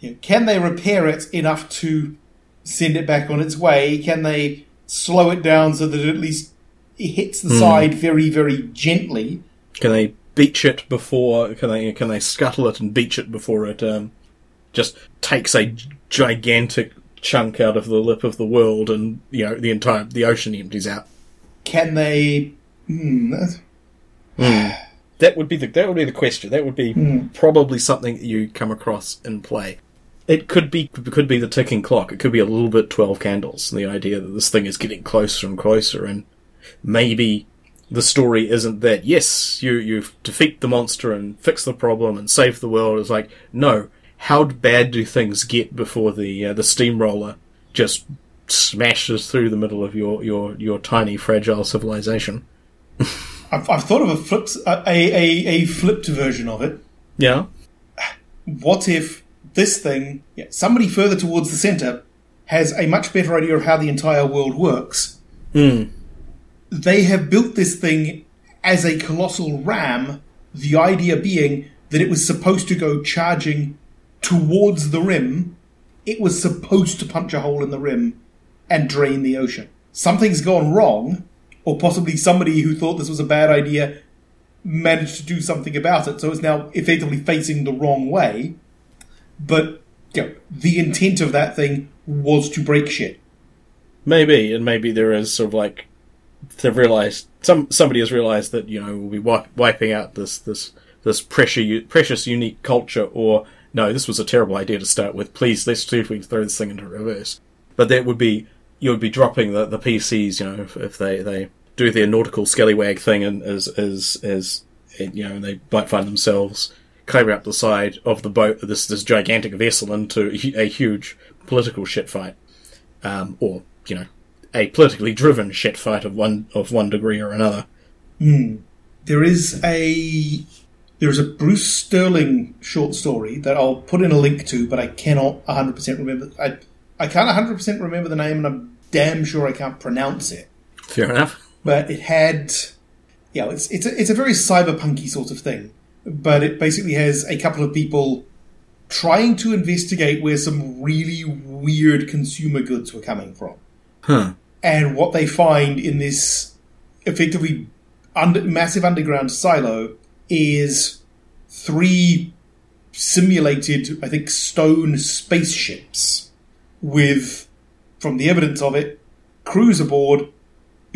S2: you know, can they repair it enough to send it back on its way? Can they slow it down so that it at least it hits the side very very gently?
S3: Can they beach it before? Can they can they scuttle it and beach it before it um, just takes a gigantic chunk out of the lip of the world and you know the entire the ocean empties out.
S2: Can they? Hmm, (sighs)
S3: That would be the that would be the question. That would be probably something that you come across in play. It could be could be the ticking clock. It could be a little bit twelve candles. The idea that this thing is getting closer and closer, and maybe the story isn't that yes, you you defeat the monster and fix the problem and save the world. It's like no, how bad do things get before the uh, the steamroller just smashes through the middle of your your your tiny fragile civilization. (laughs)
S2: I've, I've thought of a flipped a, a a flipped version of it.
S3: Yeah.
S2: What if this thing, yeah, somebody further towards the center, has a much better idea of how the entire world works?
S3: Hmm.
S2: They have built this thing as a colossal ram. The idea being that it was supposed to go charging towards the rim. It was supposed to punch a hole in the rim and drain the ocean. Something's gone wrong, or possibly somebody who thought this was a bad idea managed to do something about it, so it's now effectively facing the wrong way. But you know, the intent of that thing was to break shit.
S3: Maybe, and maybe there is sort of like they've realized some somebody has realized that you know we'll be wi- wiping out this this this precious precious unique culture, or no, this was a terrible idea to start with. Please, let's see if we can throw this thing into reverse. But that would be you would be dropping the, the PCs, you know, if, if they, they do their nautical scallywag thing and as as as you know they might find themselves climbing up the side of the boat, this this gigantic vessel into a huge political shit fight, um, or you know, a politically driven shit fight of one of one degree or another.
S2: There is a there is a Bruce Sterling short story that I'll put in a link to, but I cannot 100% remember. I I can't 100% remember the name, and I'm damn sure I can't pronounce it.
S3: Fair enough.
S2: But it had, yeah, it's it's a, it's a very cyberpunky sort of thing. But it basically has a couple of people trying to investigate where some really weird consumer goods were coming from.
S3: Huh.
S2: And what they find in this effectively under, massive underground silo is three simulated, I think, stone spaceships with, from the evidence of it, crews aboard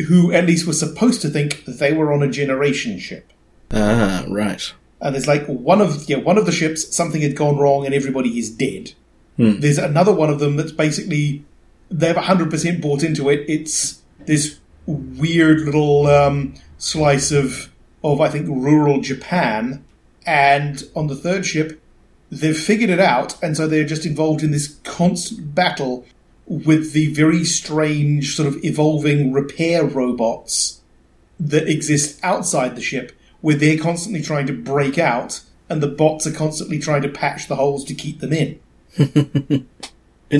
S2: who at least were supposed to think that they were on a generation ship.
S3: Ah, right.
S2: And there's like one of yeah one of the ships something had gone wrong and everybody is dead. There's another one of them that's basically they've hundred percent bought into it. It's this weird little um, slice of of I think rural Japan, and on the third ship they've figured it out, and so they're just involved in this constant battle with the very strange sort of evolving repair robots that exist outside the ship, where they're constantly trying to break out, and the bots are constantly trying to patch the holes to keep them in. Interesting. (laughs)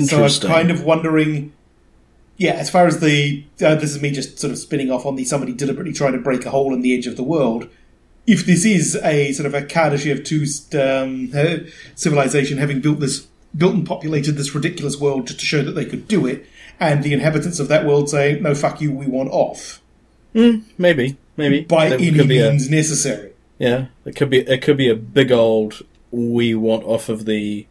S2: So I'm kind of wondering, yeah, as far as the uh, this is me just sort of spinning off on the somebody deliberately trying to break a hole in the edge of the world. If this is a sort of a Kardashev of two um, uh, (laughs) civilization having built this, built and populated this ridiculous world just to show that they could do it, and the inhabitants of that world say, "No, fuck you, we want off,"
S3: maybe, maybe
S2: by
S3: That
S2: any
S3: could be a-
S2: means necessary.
S3: Yeah, it could be it could be a big old we want off of the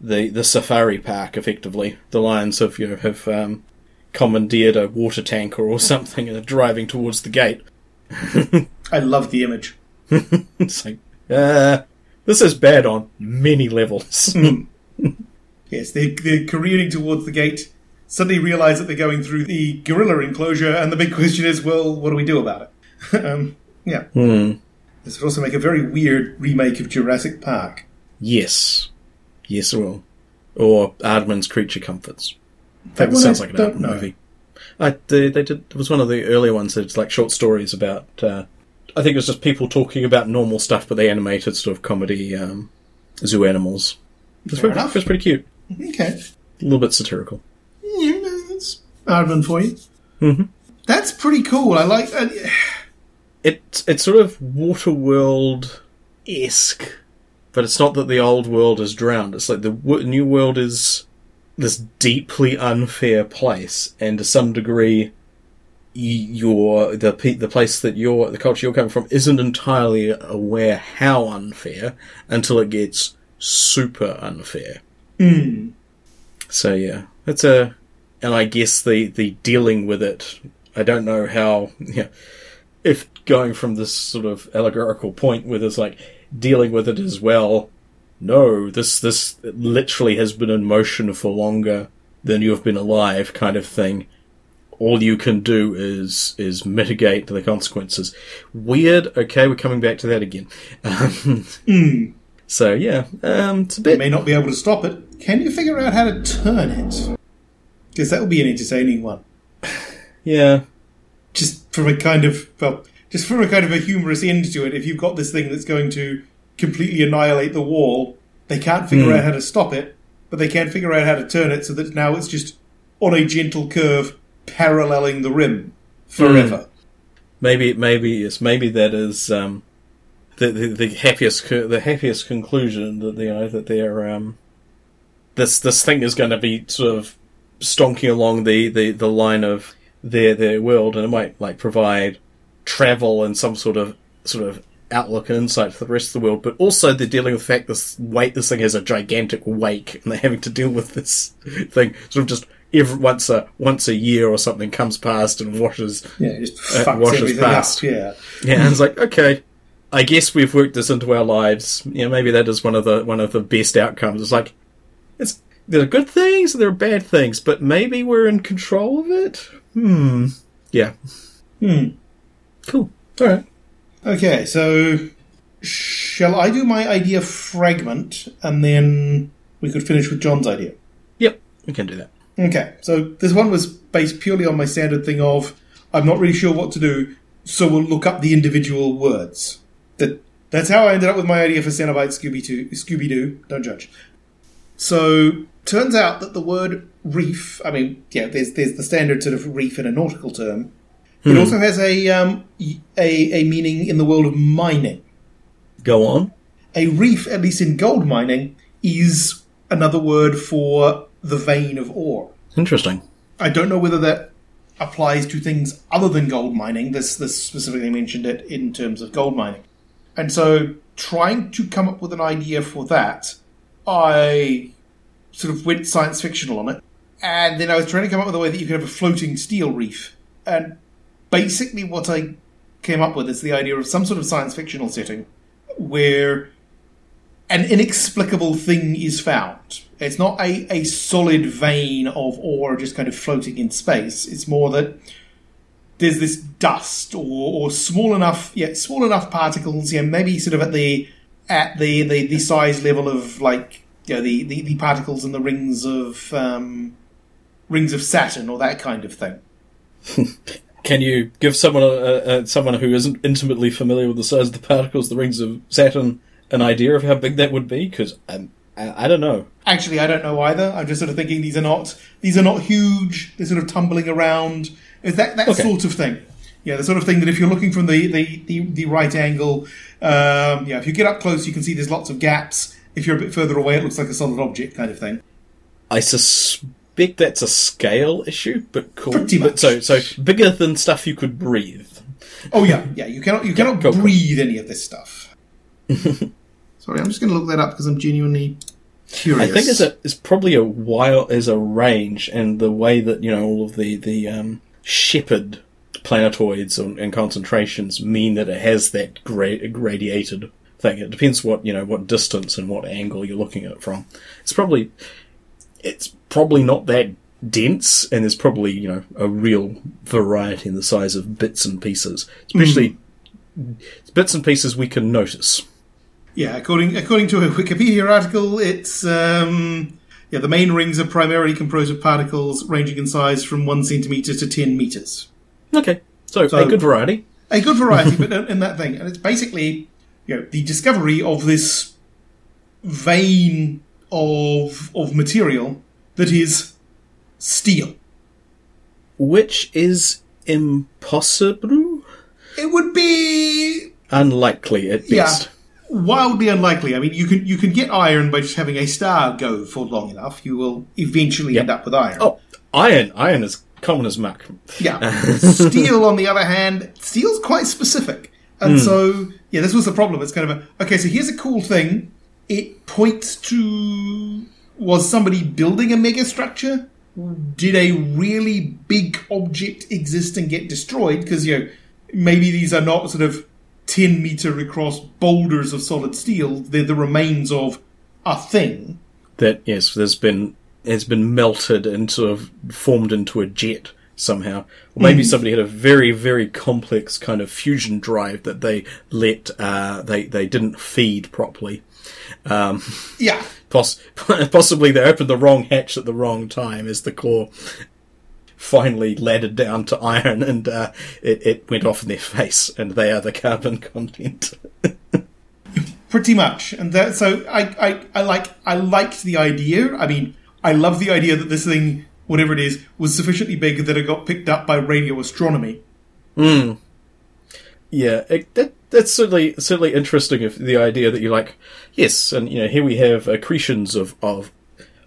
S3: the the safari park effectively. The lions have you know have um, commandeered a water tanker or something and are driving towards the gate. (laughs)
S2: I love the image. (laughs)
S3: It's like uh, this is bad on many levels. (laughs)
S2: Yes, they, they're careening towards the gate, suddenly realize that they're going through the gorilla enclosure, and the big question is, well, what do we do about it? (laughs) um, yeah.
S3: Hmm.
S2: This would also make a very weird remake of Jurassic Park.
S3: Yes, yes, it will. Or Aardman's Creature Comforts. That
S2: one
S3: sounds
S2: I
S3: like an Aardman
S2: know.
S3: movie. I, they, they did. It was one of the earlier ones. It's like short stories about. Uh, I think it was just people talking about normal stuff, but they animated sort of comedy um, zoo animals. Was,
S2: Fair
S3: pretty,
S2: enough.
S3: was pretty cute.
S2: Okay.
S3: A little bit satirical.
S2: Yeah, that's Aardman for you.
S3: Mhm.
S2: That's pretty cool. I like uh,
S3: It it's sort of Waterworld esque, but it's not that the old world is drowned. It's like the w- new world is this deeply unfair place, and to some degree, your the pe- the place that you're the culture you're coming from isn't entirely aware how unfair until it gets super unfair. So yeah, it's a, and I guess the the dealing with it. I don't know how. (laughs) Yeah, if going from this sort of allegorical point where there's like dealing with it as well. No, this this literally has been in motion for longer than you have been alive, kind of thing. All you can do is is mitigate the consequences. Weird. Okay, we're coming back to that again. (laughs) Um, So yeah, um, it's a
S2: you may not be able to stop it. Can you figure out how to turn it? Because that will be an entertaining one. (sighs)
S3: Yeah.
S2: Just from a kind of well, just from a kind of a humorous end to it. If you've got this thing that's going to completely annihilate the wall, they can't figure
S3: Hmm.
S2: out how to stop it, but they can't figure out how to turn it so that now it's just on a gentle curve paralleling the rim forever.
S3: Maybe, maybe yes, maybe that is um, the, the the happiest the happiest conclusion that they are that they're um, this this thing is going to be sort of stonking along the, the, the line of their their world, and it might like provide travel and some sort of sort of outlook and insight for the rest of the world. But also they're dealing with the fact this wake this thing has a gigantic wake, and they're having to deal with this (laughs) thing sort of just every once a once a year or something comes past and washes
S2: Yeah,
S3: Uh, washes past.
S2: up. Yeah.
S3: yeah, and it's like, okay, I guess we've worked this into our lives. You know, maybe that is one of the one of the best outcomes. It's like, it's there are good things, and there are bad things, but maybe we're in control of it. Hmm. Yeah.
S2: Hmm.
S3: Cool. All right.
S2: Okay, so shall I do my idea fragment and then we could finish with John's idea?
S3: Yep, we can do that.
S2: Okay, so this one was based purely on my standard thing of I'm not really sure what to do, so we'll look up the individual words. That that's how I ended up with my idea for Cenobite Scooby Doo. Scooby Doo, don't judge. So turns out that the word reef, I mean, yeah, there's there's the standard sort of reef in a nautical term. It also has a um a a meaning in the world of mining.
S3: Go on.
S2: A reef, at least in gold mining, is another word for the vein of ore.
S3: Interesting.
S2: I don't know whether that applies to things other than gold mining. This this specifically mentioned it in terms of gold mining, and so trying to come up with an idea for that, I sort of went science fictional on it, and then I was trying to come up with a way that you could have a floating steel reef, and basically what I came up with is the idea of some sort of science fictional setting where an inexplicable thing is found. It's not a, a solid vein of ore just kind of floating in space. It's more that there's this dust or, or small enough yeah, small enough particles, yeah, maybe sort of at the at the, the, the size level of like you know, the, the, the particles in the rings of um, rings of Saturn or that kind of thing. (laughs)
S3: Can you give someone, uh, uh, someone who isn't intimately familiar with the size of the particles, the rings of Saturn, an idea of how big that would be? Because um, I, I don't know.
S2: Actually, I don't know either. I'm just sort of thinking these are not these are not huge. They're sort of tumbling around. It's that that
S3: Okay.
S2: sort of thing. Yeah, the sort of thing that if you're looking from the the, the, the right angle, um, yeah, if you get up close, you can see there's lots of gaps. If you're a bit further away, it looks like a solid object kind of thing.
S3: I suspect that's a scale issue, but cool.
S2: Pretty
S3: But so, so bigger than stuff you could breathe.
S2: Oh yeah, yeah. You cannot you cannot
S3: it.
S2: breathe any of this stuff. (laughs) Sorry, I'm just going to look that up because I'm genuinely Curious.
S3: I think it's a it's probably a while as a range, and the way that you know all of the the um, shepherd planetoids and, concentrations mean that it has that gra- gradiated thing. It depends what you know what distance and what angle you're looking at it from. It's probably it's probably not that dense, and there's probably you know a real variety in the size of bits and pieces, especially bits and pieces we can notice.
S2: Yeah, according according to a Wikipedia article, it's um, yeah the main rings are primarily composed of particles ranging in size from one centimeter to ten meters.
S3: Okay, so,
S2: So-
S3: a good variety.
S2: A good variety, but (laughs) in that thing, and it's basically you know the discovery of this vein of of material that is steel.
S3: Which is impossible?
S2: It would be
S3: Unlikely at
S2: Yeah. Wildly unlikely. I mean, you can you can get iron by just having a star go for long enough. You will eventually end up with iron.
S3: Oh, iron. Iron is common as muck.
S2: Yeah. (laughs) Steel, on the other hand, steel's quite specific. And hmm. so, yeah, this was the problem. It's kind of a, okay, so here's a cool thing. It points to, was somebody building a megastructure? Did a really big object exist and get destroyed? Because, you know, maybe these are not sort of 10 meter across boulders of solid steel. They're the remains of a thing.
S3: That yes, there's been has been melted and sort of formed into a jet somehow. Or maybe somebody had a very very complex kind of fusion drive that they let uh, they they didn't feed properly. Um,
S2: Yeah. (laughs)
S3: poss- (laughs) possibly they opened the wrong hatch at the wrong time as the core finally laddered down to iron and uh, it, it went off in their face and they are the carbon content. (laughs)
S2: Pretty much, and that, so I, I, I like I liked the idea. I mean, I love the idea that this thing, whatever it is, was sufficiently big that it got picked up by radio astronomy.
S3: Yeah, it, that, that's certainly certainly interesting. If the idea that you're like, yes, and you know, here we have accretions of of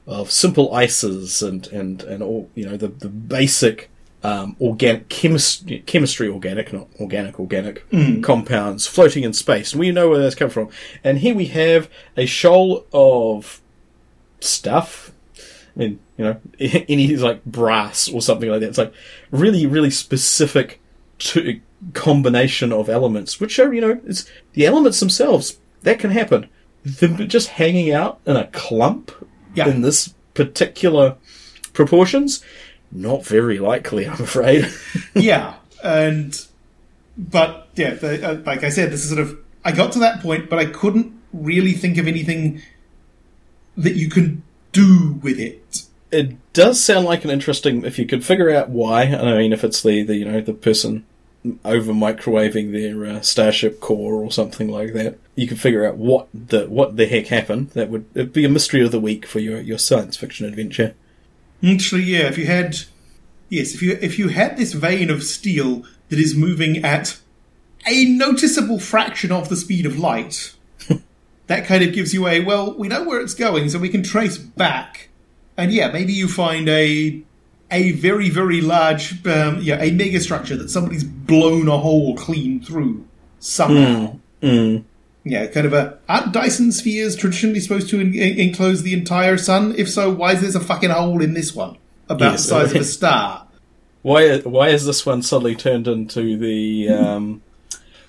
S3: of simple ices and and and all you know the the basic um, organic chemistry, chemistry, organic, not organic, organic compounds floating in space, and we know where those come from. And here we have a shoal of stuff. I mean, you know, (laughs) any like brass or something like that. It's like really, really specific to combination of elements, which are, you know, it's the elements themselves. That can happen. Them just hanging out in a clump
S2: Yeah.
S3: in this particular proportions, not very likely, I'm afraid. (laughs)
S2: yeah, and but yeah, the, uh, like I said, this is sort of I got to that point, but I couldn't really think of anything that you can do with it.
S3: it does sound like an interesting if you could figure out why. I mean, if it's the, the you know the person over microwaving their uh, starship core or something like that, you could figure out what the what the heck happened. That would it'd be a mystery of the week for your your science fiction adventure.
S2: Actually, yeah, if you had yes, if you if you had this vein of steel that is moving at a noticeable fraction of the speed of light, (laughs) that kind of gives you a well, we know where it's going, so we can trace back. And yeah, maybe you find a a very very large um, yeah a mega structure that somebody's blown a hole clean through somehow. Yeah, kind of a aren't Dyson spheres traditionally supposed to en- en- enclose the entire sun? If so, why is there a fucking hole in this one about
S3: Yes.
S2: the size of a (laughs) star?
S3: Why why is this one suddenly turned into the um,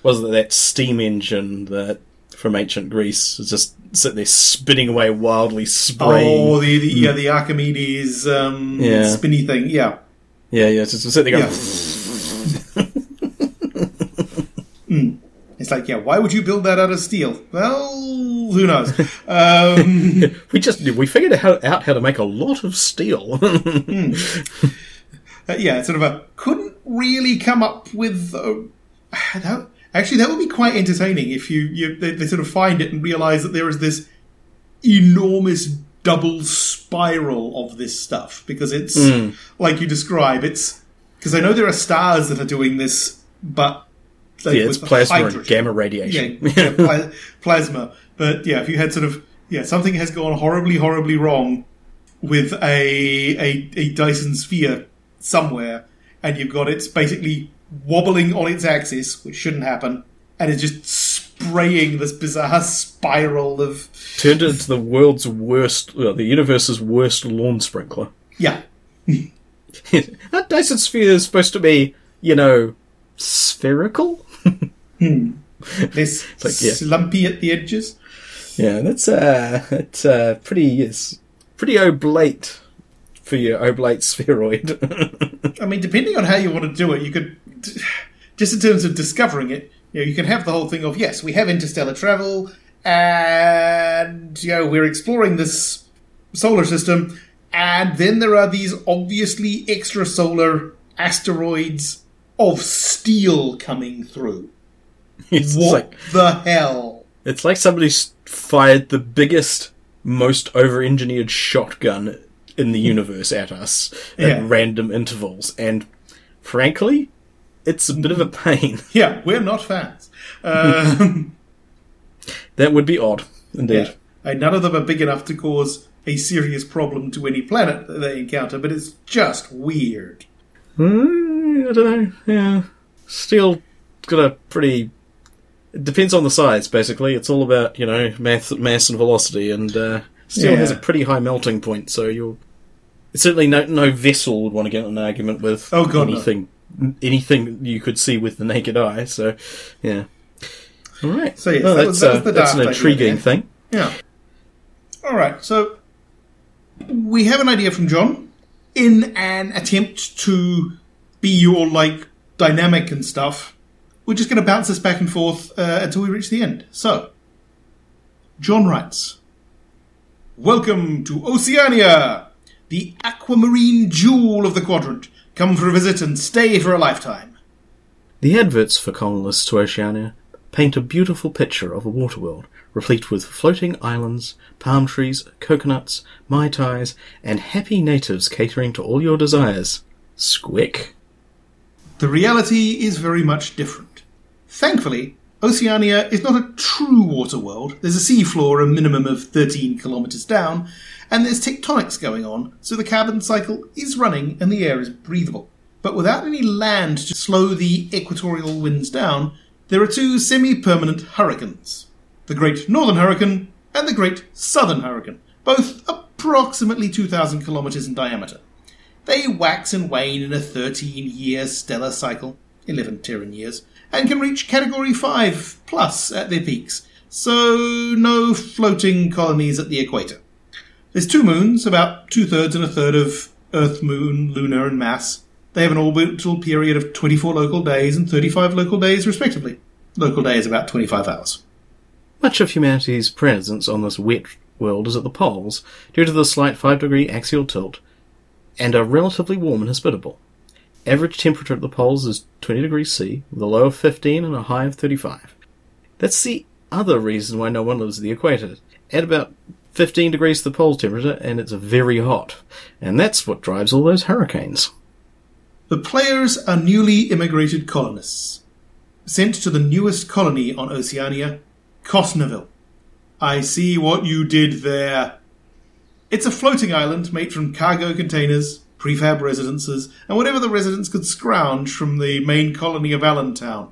S3: was it that steam engine that from ancient Greece just sitting there spinning away wildly, spraying.
S2: Oh, the, the yeah the Archimedes um,
S3: Yeah.
S2: spinny thing. Yeah,
S3: Yeah, yeah, just sitting there going.
S2: yeah. Mm. It's like, yeah, why would you build that out of steel? Well, who knows? (laughs) Um,
S3: We just we figured out how to make a lot of steel. (laughs)
S2: Uh, yeah, sort of a couldn't really come up with. That, actually, that would be quite entertaining if you, you they, they sort of find it and realize that there is this enormous double spiral of this stuff because it's hmm. like you describe. It's because I know there are stars that are doing this, but like,
S3: yeah, it's plasma and gamma radiation.
S2: yeah, pla- (laughs) plasma. But yeah, if you had sort of yeah, something has gone horribly, horribly wrong with a a, a Dyson sphere somewhere, and you've got it's basically wobbling on its axis, which shouldn't happen, and it's just spraying this bizarre spiral of
S3: Turned into the world's worst, well, the universe's worst lawn sprinkler.
S2: yeah, (laughs)
S3: that Dyson sphere is supposed to be, you know, spherical. (laughs)
S2: this (laughs)
S3: like, yeah.
S2: slumpy at the edges.
S3: Yeah, that's uh, that's uh, pretty yes, pretty oblate for your oblate spheroid.
S2: I mean, depending on how you want to do it, you could just in terms of discovering it. You know, you can have the whole thing of yes, we have interstellar travel, and you know we're exploring this solar system, and then there are these obviously extrasolar asteroids of steel coming through. (laughs)
S3: it's
S2: What
S3: like
S2: the hell?
S3: it's like somebody fired the biggest, most over-engineered shotgun in the universe at us at
S2: Yeah.
S3: random intervals, and frankly, it's a bit of a pain. (laughs)
S2: Yeah, we're not fans. Um,
S3: that would be odd, indeed.
S2: Yeah. None of them are big enough to cause a serious problem to any planet that they encounter, but it's just weird.
S3: Hmm, I don't know. Yeah, still got a pretty. It depends on the size. Basically, it's all about you know mass, mass and velocity, and uh, steel
S2: Yeah.
S3: has a pretty high melting point. So you'll certainly no no vessel would want to get in an argument with
S2: Oh, God,
S3: anything anything you could see with the naked eye. So yeah. All right.
S2: So, yes,
S3: Well,
S2: that
S3: that's
S2: was- that was
S3: uh,
S2: the
S3: that's an
S2: daft idea
S3: intriguing thing.
S2: Yeah. All right. So we have an idea from John in an attempt to be your like dynamic and stuff. We're just going to bounce this back and forth uh, until we reach the end. So, John writes Welcome to Oceania, the aquamarine jewel of the quadrant. Come for a visit and stay for a lifetime.
S3: The adverts for colonists to Oceania paint a beautiful picture of a water world, replete with floating islands, palm trees, coconuts, mai tais, and happy natives catering to all your desires. Squick.
S2: The reality is very much different. Thankfully, Oceania is not a true water world. There's a seafloor a minimum of 13 kilometres down, and there's tectonics going on, so the carbon cycle is running and the air is breathable. But without any land to slow the equatorial winds down, there are two semi permanent hurricanes the Great Northern Hurricane and the Great Southern Hurricane, both approximately 2,000 kilometres in diameter. They wax and wane in a 13 year stellar cycle, 11 Terran years, and can reach Category 5 plus at their peaks, so no floating colonies at the equator. There's two moons, about two thirds and a third of Earth, Moon, Lunar, and mass. They have an orbital period of 24 local days and 35 local days, respectively. Local day is about 25 hours.
S3: Much of humanity's presence on this wet world is at the poles, due to the slight 5 degree axial tilt, and are relatively warm and hospitable. Average temperature at the poles is 20 degrees C, with a low of 15 and a high of 35. That's the other reason why no one lives at the equator. At about 15 degrees to the pole temperature, and it's very hot. And that's what drives all those hurricanes.
S2: The players are newly immigrated colonists, sent to the newest colony on Oceania, Cosneville. I see what you did there. It's a floating island made from cargo containers, prefab residences, and whatever the residents could scrounge from the main colony of Allentown.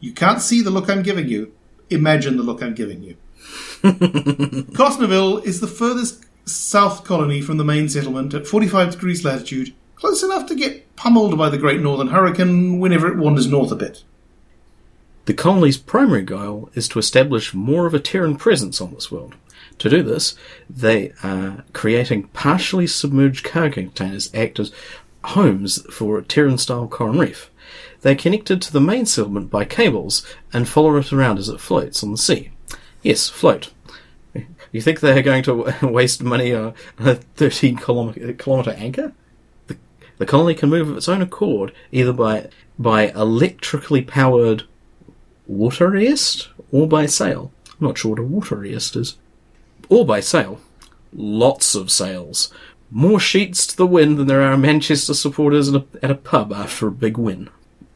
S2: You can't see the look I'm giving you. Imagine the look I'm giving you. (laughs) Cosneville is the furthest south colony from the main settlement at 45 degrees latitude, close enough to get pummeled by the Great Northern Hurricane whenever it wanders north a bit.
S3: The colony's primary goal is to establish more of a Terran presence on this world. To do this, they are creating partially submerged cargo containers act as homes for a Terran style coral reef. They are connected to the main settlement by cables and follow it around as it floats on the sea. Yes, float. You think they are going to (laughs) waste money on a 13 kilometer, kilometer anchor? The, the colony can move of its own accord, either by by electrically powered water or by sail. I'm not sure what a water is. Or by sail. Lots of sails. More sheets to the wind than there are Manchester supporters at a, at a pub after a big win.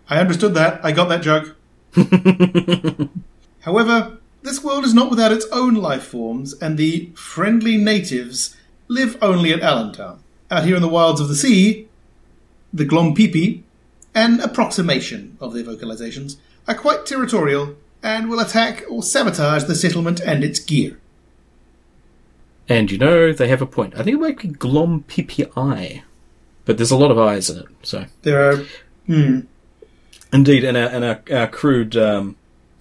S2: I understood that. I got that joke. (laughs) However, this world is not without its own life forms, and the friendly natives live only at Allentown. Out here in the wilds of the sea, the Glompipi, an approximation of their vocalizations, are quite territorial and will attack or sabotage the settlement and its gear.
S3: And you know, they have a point. I think it might be Glom PPI. But there's a lot of eyes in it, so.
S2: There are. Hmm.
S3: Indeed, and our, and our, our crude um,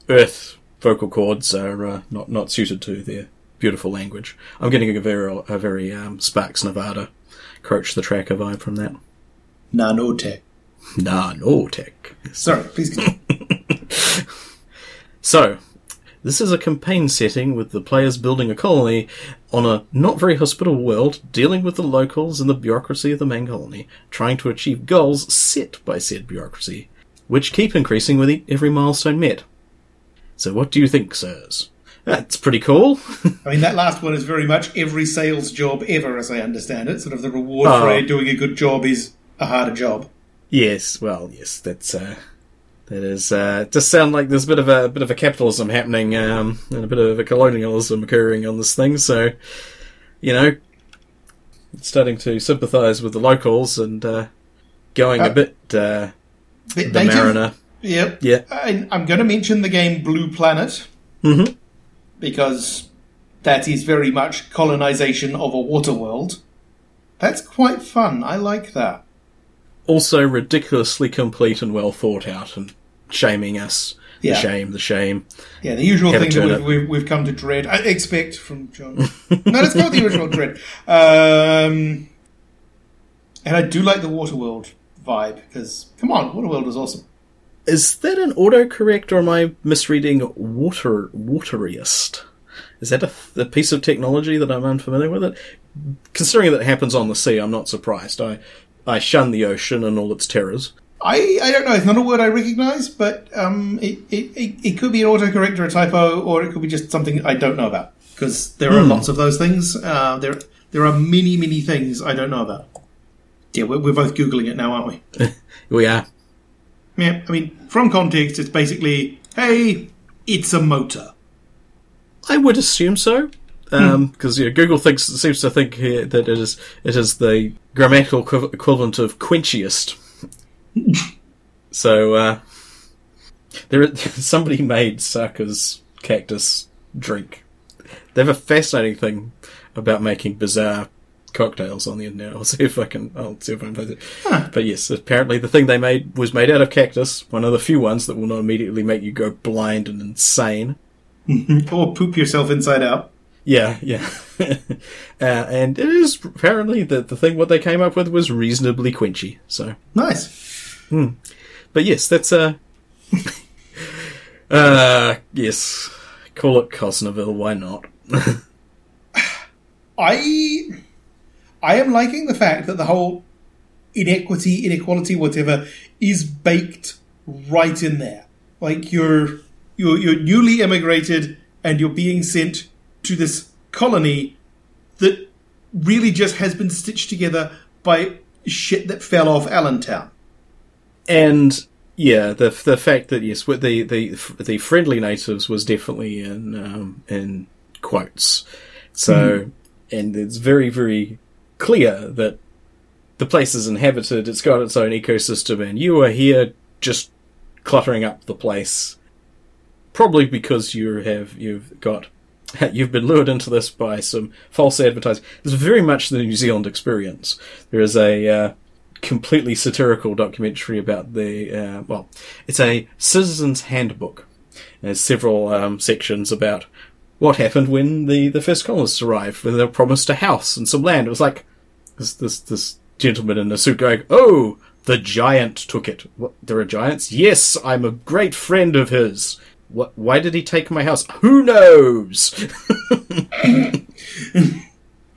S3: Earth vocal cords are uh, not, not suited to their beautiful language. I'm getting a very, a very um, Sparks Nevada, Croach the Tracker vibe from that.
S2: Nanotech.
S3: Nanotech. tech.
S2: Sorry, please. (laughs)
S3: So, this is a campaign setting with the players building a colony on a not very hospitable world, dealing with the locals and the bureaucracy of the main colony, trying to achieve goals set by said bureaucracy, which keep increasing with every milestone met. So, what do you think, sirs? That's pretty cool.
S2: I mean, that last one is very much every sales job ever, as I understand it. Sort of the reward
S3: Oh.
S2: for doing a good job is a harder job.
S3: yes, well, yes, that's uh, that is uh, just sound like there's a bit of a bit of a capitalism happening um, and a bit of a colonialism occurring on this thing. So, you know, starting to sympathise with the locals and uh, going a
S2: Uh,
S3: bit uh,
S2: Bit
S3: the
S2: native.
S3: mariner.
S2: Yep.
S3: Yeah.
S2: I, I'm going to mention the game Blue Planet
S3: Mm-hmm.
S2: because that is very much colonization of a water world. That's quite fun. I like that.
S3: Also ridiculously complete and well thought out and shaming us.
S2: Yeah.
S3: The shame, the shame.
S2: Yeah, the usual
S3: Have
S2: thing that we've, we've, we've come to dread. I expect from John. (laughs) no, let's go with the original dread. Um, and I do like the Waterworld vibe because, come on, Waterworld was awesome.
S3: Is that an autocorrect or am I misreading water wateriest? is that a, a piece of technology that I'm unfamiliar with? It considering that it happens on the sea, I'm not surprised. I I shun the ocean and all its terrors.
S2: I, I don't know. It's not a word I recognise, but um, it, it, it, could be an autocorrect or a typo, or it could be just something I don't know about. Because there are lots of those things. Uh, there there are many many things I don't know about. Yeah, we're, we're both googling it now, aren't we? (laughs)
S3: We are.
S2: Yeah, I mean, from context, it's basically, hey, it's a motor.
S3: I would assume so, because yeah, Google thinks seems to think here that it is it is the grammatical equiv- equivalent of quenchiest. (laughs) so uh, there, (laughs) somebody made Saka's cactus drink. They have a fascinating thing about making bizarre cocktails on the internet. (laughs) I'll see if I can. I'll see if I can find it. But yes, apparently the thing they made was made out of cactus. One of the few ones that will not immediately make you go blind and insane.
S2: Or poop yourself inside out.
S3: Yeah, yeah. (laughs) uh, and it is apparently the the thing what they came up with was reasonably quenchy. So,
S2: Nice.
S3: but yes, that's uh, (laughs) uh, yes, call it Cosnerville. Why not?
S2: I I am liking the fact that the whole inequity, inequality, whatever, is baked right in there. Like you're you're you're newly immigrated and you're being sent to this colony that really just has been stitched together by shit that fell off Allentown.
S3: and yeah, the the fact that yes, with the the the friendly natives was definitely in um, in quotes. So, and it's very very clear that the place is inhabited. It's got its own ecosystem, and you are here just cluttering up the place. Probably because you have you've got (laughs) you've been lured into this by some false advertising. It's very much the New Zealand experience. There is a uh, completely satirical documentary about the uh, well, it's a citizen's handbook. There's several um, sections about what happened when the, the first colonists arrived, when they were promised a house and some land. It was like this this this gentleman in a suit going, "Oh, the giant took it. What? There are giants? Yes, I'm a great friend of his. What? Why did he take my house? Who knows? (laughs)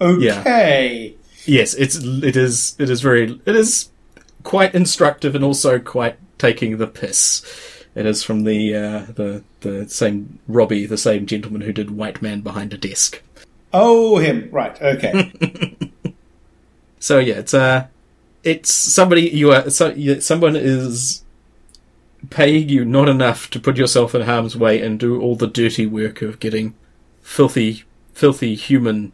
S2: Okay.
S3: yes, it's it is it is very it is quite instructive and also quite taking the piss. It is from the uh, the the same Robbie, the same gentleman who did White Man Behind a Desk.
S2: Oh, him. Right. Okay. (laughs)
S3: So yeah, it's uh, it's somebody you are so someone is paying you not enough to put yourself in harm's way and do all the dirty work of getting filthy, filthy human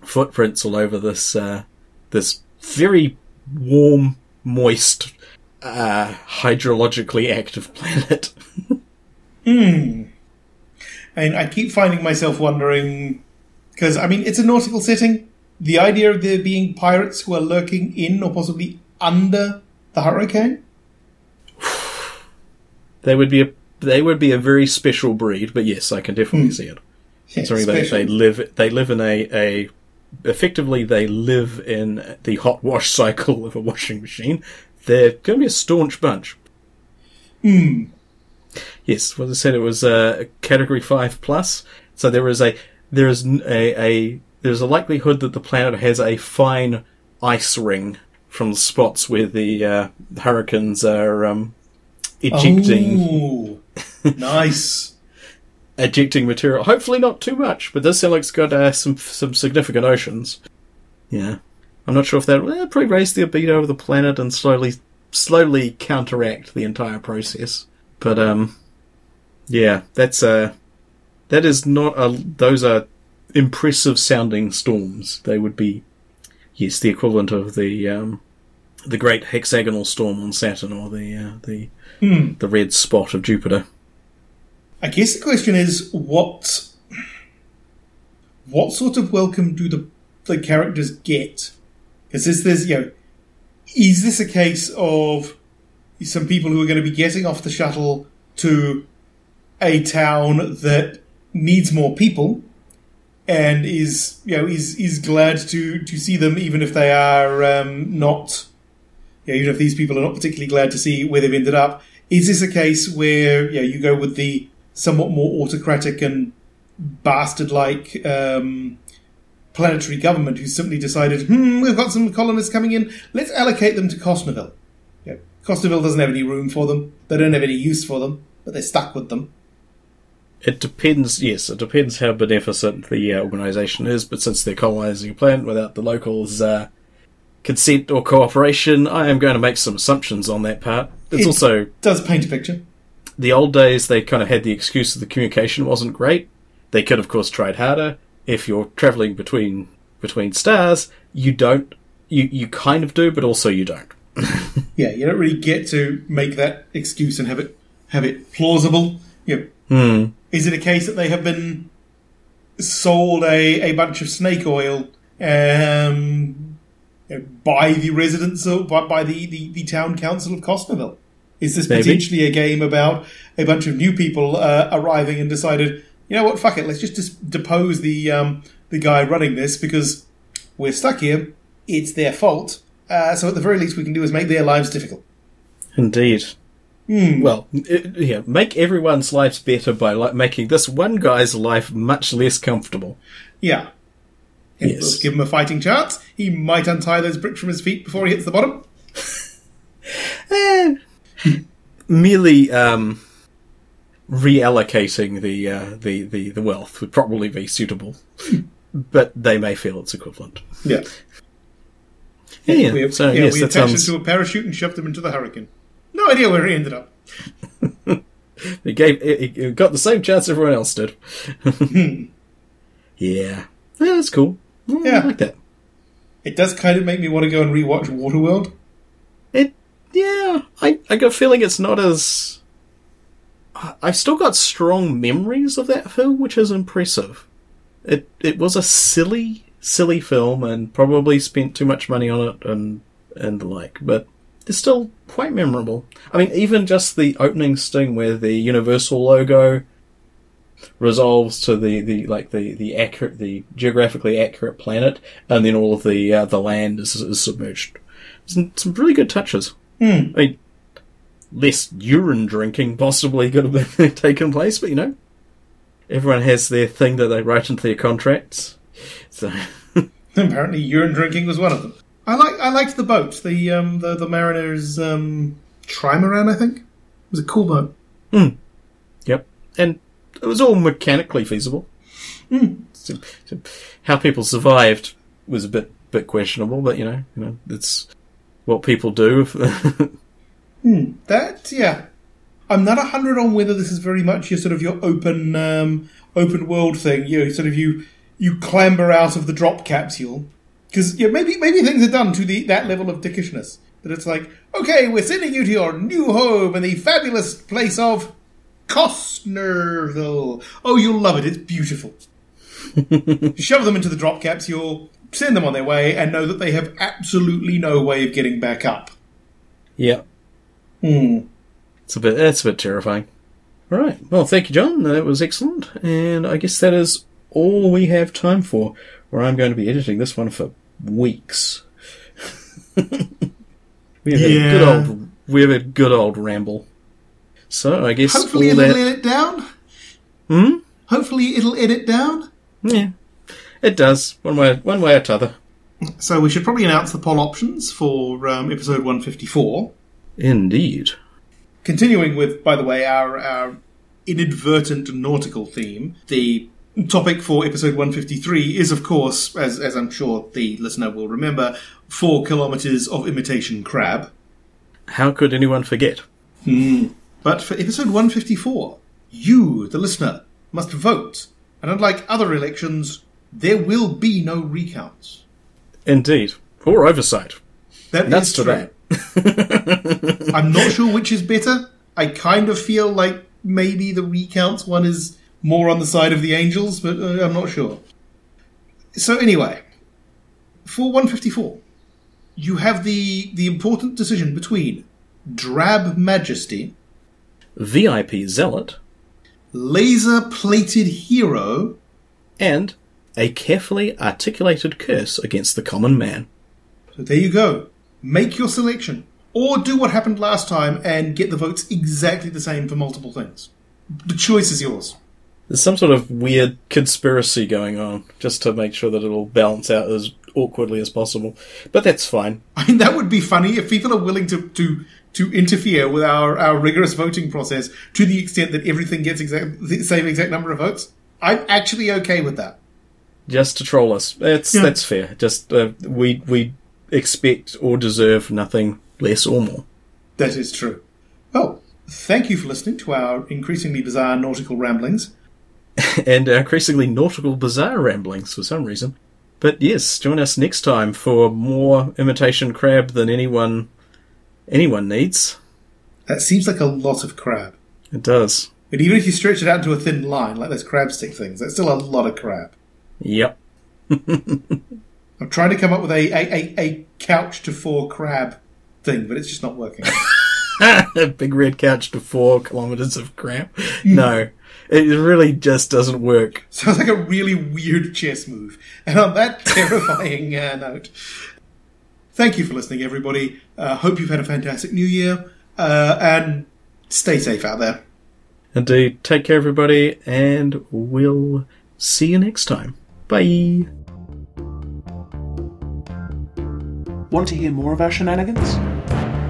S3: footprints all over this uh, this very warm, moist, uh, hydrologically active planet. (laughs)
S2: And I keep finding myself wondering because I mean it's a nautical setting. The idea of there being pirates who are lurking in or possibly under the hurricane. (sighs)
S3: they would be a they would be a very special breed, but yes, I can definitely see it. Considering they, they live they live in a, a effectively they live in the hot wash (laughs) cycle of a washing machine. They're going to be a staunch bunch.
S2: Hmm.
S3: Yes, well, I said it was a category five plus. So there is a there is a, a there's a likelihood that the planet has a fine ice ring from the spots where the uh, hurricanes are um, ejecting
S2: Ooh, (laughs) nice.
S3: ejecting material. Hopefully not too much, but this sounds like it's got uh, some some significant oceans. Yeah, I'm not sure if that will probably raise the albedo of the planet and slowly slowly counteract the entire process. But um, yeah, that's uh that is not a those are impressive sounding storms. They would be yes the equivalent of the um the great hexagonal storm on Saturn or the uh, the the red spot of Jupiter.
S2: I guess the question is what what sort of welcome do the the characters get? Because is this you know is this a case of some people who are going to be getting off the shuttle to a town that needs more people and is you know is is glad to to see them even if they are um, not you know, even if these people are not particularly glad to see where they've ended up is this a case where you know, you go with the somewhat more autocratic and bastard like um, planetary government who simply decided, hmm, we've got some colonists coming in, let's allocate them to Cosneville. Cosneville doesn't have any room for them, they don't have any use for them, but they're stuck with them.
S3: It depends, yes, it depends how beneficent the uh, organisation is, but since they're colonising a planet without the locals' uh, consent or cooperation, I am going to make some assumptions on that part. It's
S2: It-
S3: also
S2: Does paint a picture.
S3: the old days, they kind of had the excuse that the communication wasn't great. They could, of course, tried harder. If you're travelling between between stars, you don't. You you kind of do, but also you don't. (laughs)
S2: Yeah, you don't really get to make that excuse and have it have it plausible. You know,
S3: Hmm.
S2: Is it a case that they have been sold a, a bunch of snake oil um, by the residents of by, by the, the, the town council of Cosneville? Is this
S3: Maybe.
S2: potentially a game about a bunch of new people uh, arriving and decided, you know what, fuck it, let's just dis- depose the um, the guy running this because we're stuck here. It's their fault. Uh, so at the very least, we can do is make their lives difficult.
S3: Indeed. Well, it, yeah, make everyone's lives better by like making this one guy's life much less comfortable.
S2: Yeah.
S3: Yes.
S2: Give him a fighting chance. He might untie those bricks from his feet before he hits the bottom. (laughs)
S3: Eh, merely um, reallocating the, uh, the the the wealth would probably be suitable, but they may feel it's equivalent.
S2: Yeah.
S3: Yeah,
S2: we,
S3: so
S2: yeah,
S3: yes,
S2: we attached
S3: sounds.
S2: him to a parachute and shoved him into the hurricane. No idea where he ended up. (laughs)
S3: he gave it, it got the same chance everyone else did. (laughs) yeah, yeah, that's cool. Mm,
S2: Yeah.
S3: I like that.
S2: It does kind of make me want to go and rewatch Waterworld.
S3: It, yeah, I, I got a feeling it's not as. I- I've still got strong memories of that film, which is impressive. It it was a silly, silly film, and probably spent too much money on it, and and the like. But it's still quite memorable. I mean, even just the opening sting where the Universal logo resolves to the, the like the, the accurate the geographically accurate planet, and then all of the uh, the land is, is submerged. Some, some really good touches. I mean, less urine drinking possibly could have been (laughs) taken place, but you know, everyone has their thing that they write into their contracts. So (laughs)
S2: Apparently, urine drinking was one of them. I like I liked the boat, the um, the the Mariner's um, trimaran. I think it was a cool boat.
S3: Yep. And it was all mechanically feasible. So- so how people survived was a bit bit questionable, but you know, you know, it's what people do. (laughs)
S2: That yeah, I'm not a hundred on whether this is very much your sort of your open um, open world thing. You know, sort of you you clamber out of the drop capsule because yeah, maybe maybe things are done to the that level of dickishness that it's like okay, we're sending you to your new home in the fabulous place of Costnerville. Oh, you'll love it. It's beautiful. (laughs) Shove them into the drop capsule, send them on their way, and know that they have absolutely no way of getting back up.
S3: yeah. Hmm. It's a bit it's a bit terrifying. All right. Well, thank you, John. That was excellent, and I guess that is all we have time for. Where I'm going to be editing this one for weeks. we have a good old we have a good old ramble. So I guess
S2: Hopefully
S3: all
S2: it'll
S3: that.
S2: edit down.
S3: Hmm.
S2: Hopefully it'll edit down.
S3: Yeah, it does one way one way or t'other.
S2: So we should probably announce the poll options for um, episode 154.
S3: Indeed.
S2: Continuing with, by the way, our, our inadvertent nautical theme, the topic for episode 153 is, of course, as, as I'm sure the listener will remember, four kilometres of imitation crab.
S3: How could anyone forget? Hmm.
S2: But for episode 154, you, the listener, must vote. And unlike other elections, there will be no recounts.
S3: Indeed. Or oversight.
S2: That
S3: Nuts
S2: is
S3: to that. (laughs)
S2: I'm not sure which is better. I kind of feel like maybe the recounts one is more on the side of the angels, but uh, I'm not sure. So anyway, for 154, you have the the important decision between Drab Majesty,
S3: VIP Zealot,
S2: Laser Plated Hero,
S3: and a carefully articulated curse against the common man.
S2: So there you go. Make your selection. Or do what happened last time and get the votes exactly the same for multiple things. The choice is yours.
S3: There's some sort of weird conspiracy going on, just to make sure that it'll balance out as awkwardly as possible. But that's fine.
S2: I mean, that would be funny if people are willing to to to interfere with our, our rigorous voting process to the extent that everything gets exact, the same exact number of votes. I'm actually okay with that.
S3: Just to troll us. That's
S2: Yeah.
S3: that's fair. Just uh, we we expect or deserve nothing less or more.
S2: That is true. Well, thank you for listening to our increasingly bizarre nautical ramblings. (laughs)
S3: and increasingly nautical bizarre ramblings for some reason. But yes, join us next time for more imitation crab than anyone anyone needs.
S2: That seems like a lot of crab.
S3: It does.
S2: But even if you stretch it out into a thin line, like those crab stick things, that's still a lot of crab.
S3: Yep. (laughs)
S2: I'm trying to come up with a, a, a, a couch to four crab thing, but it's just not working.
S3: A (laughs) big red couch to four kilometers of crab. No, it really just doesn't work. (laughs)
S2: Sounds like a really weird chess move. And on that (laughs) terrifying uh, note, thank you for listening, everybody. Uh, hope you've had a fantastic new year. Uh, and stay safe out there.
S3: Indeed. Take care, everybody, and we'll see you next time. Bye.
S1: Want to hear more of our shenanigans?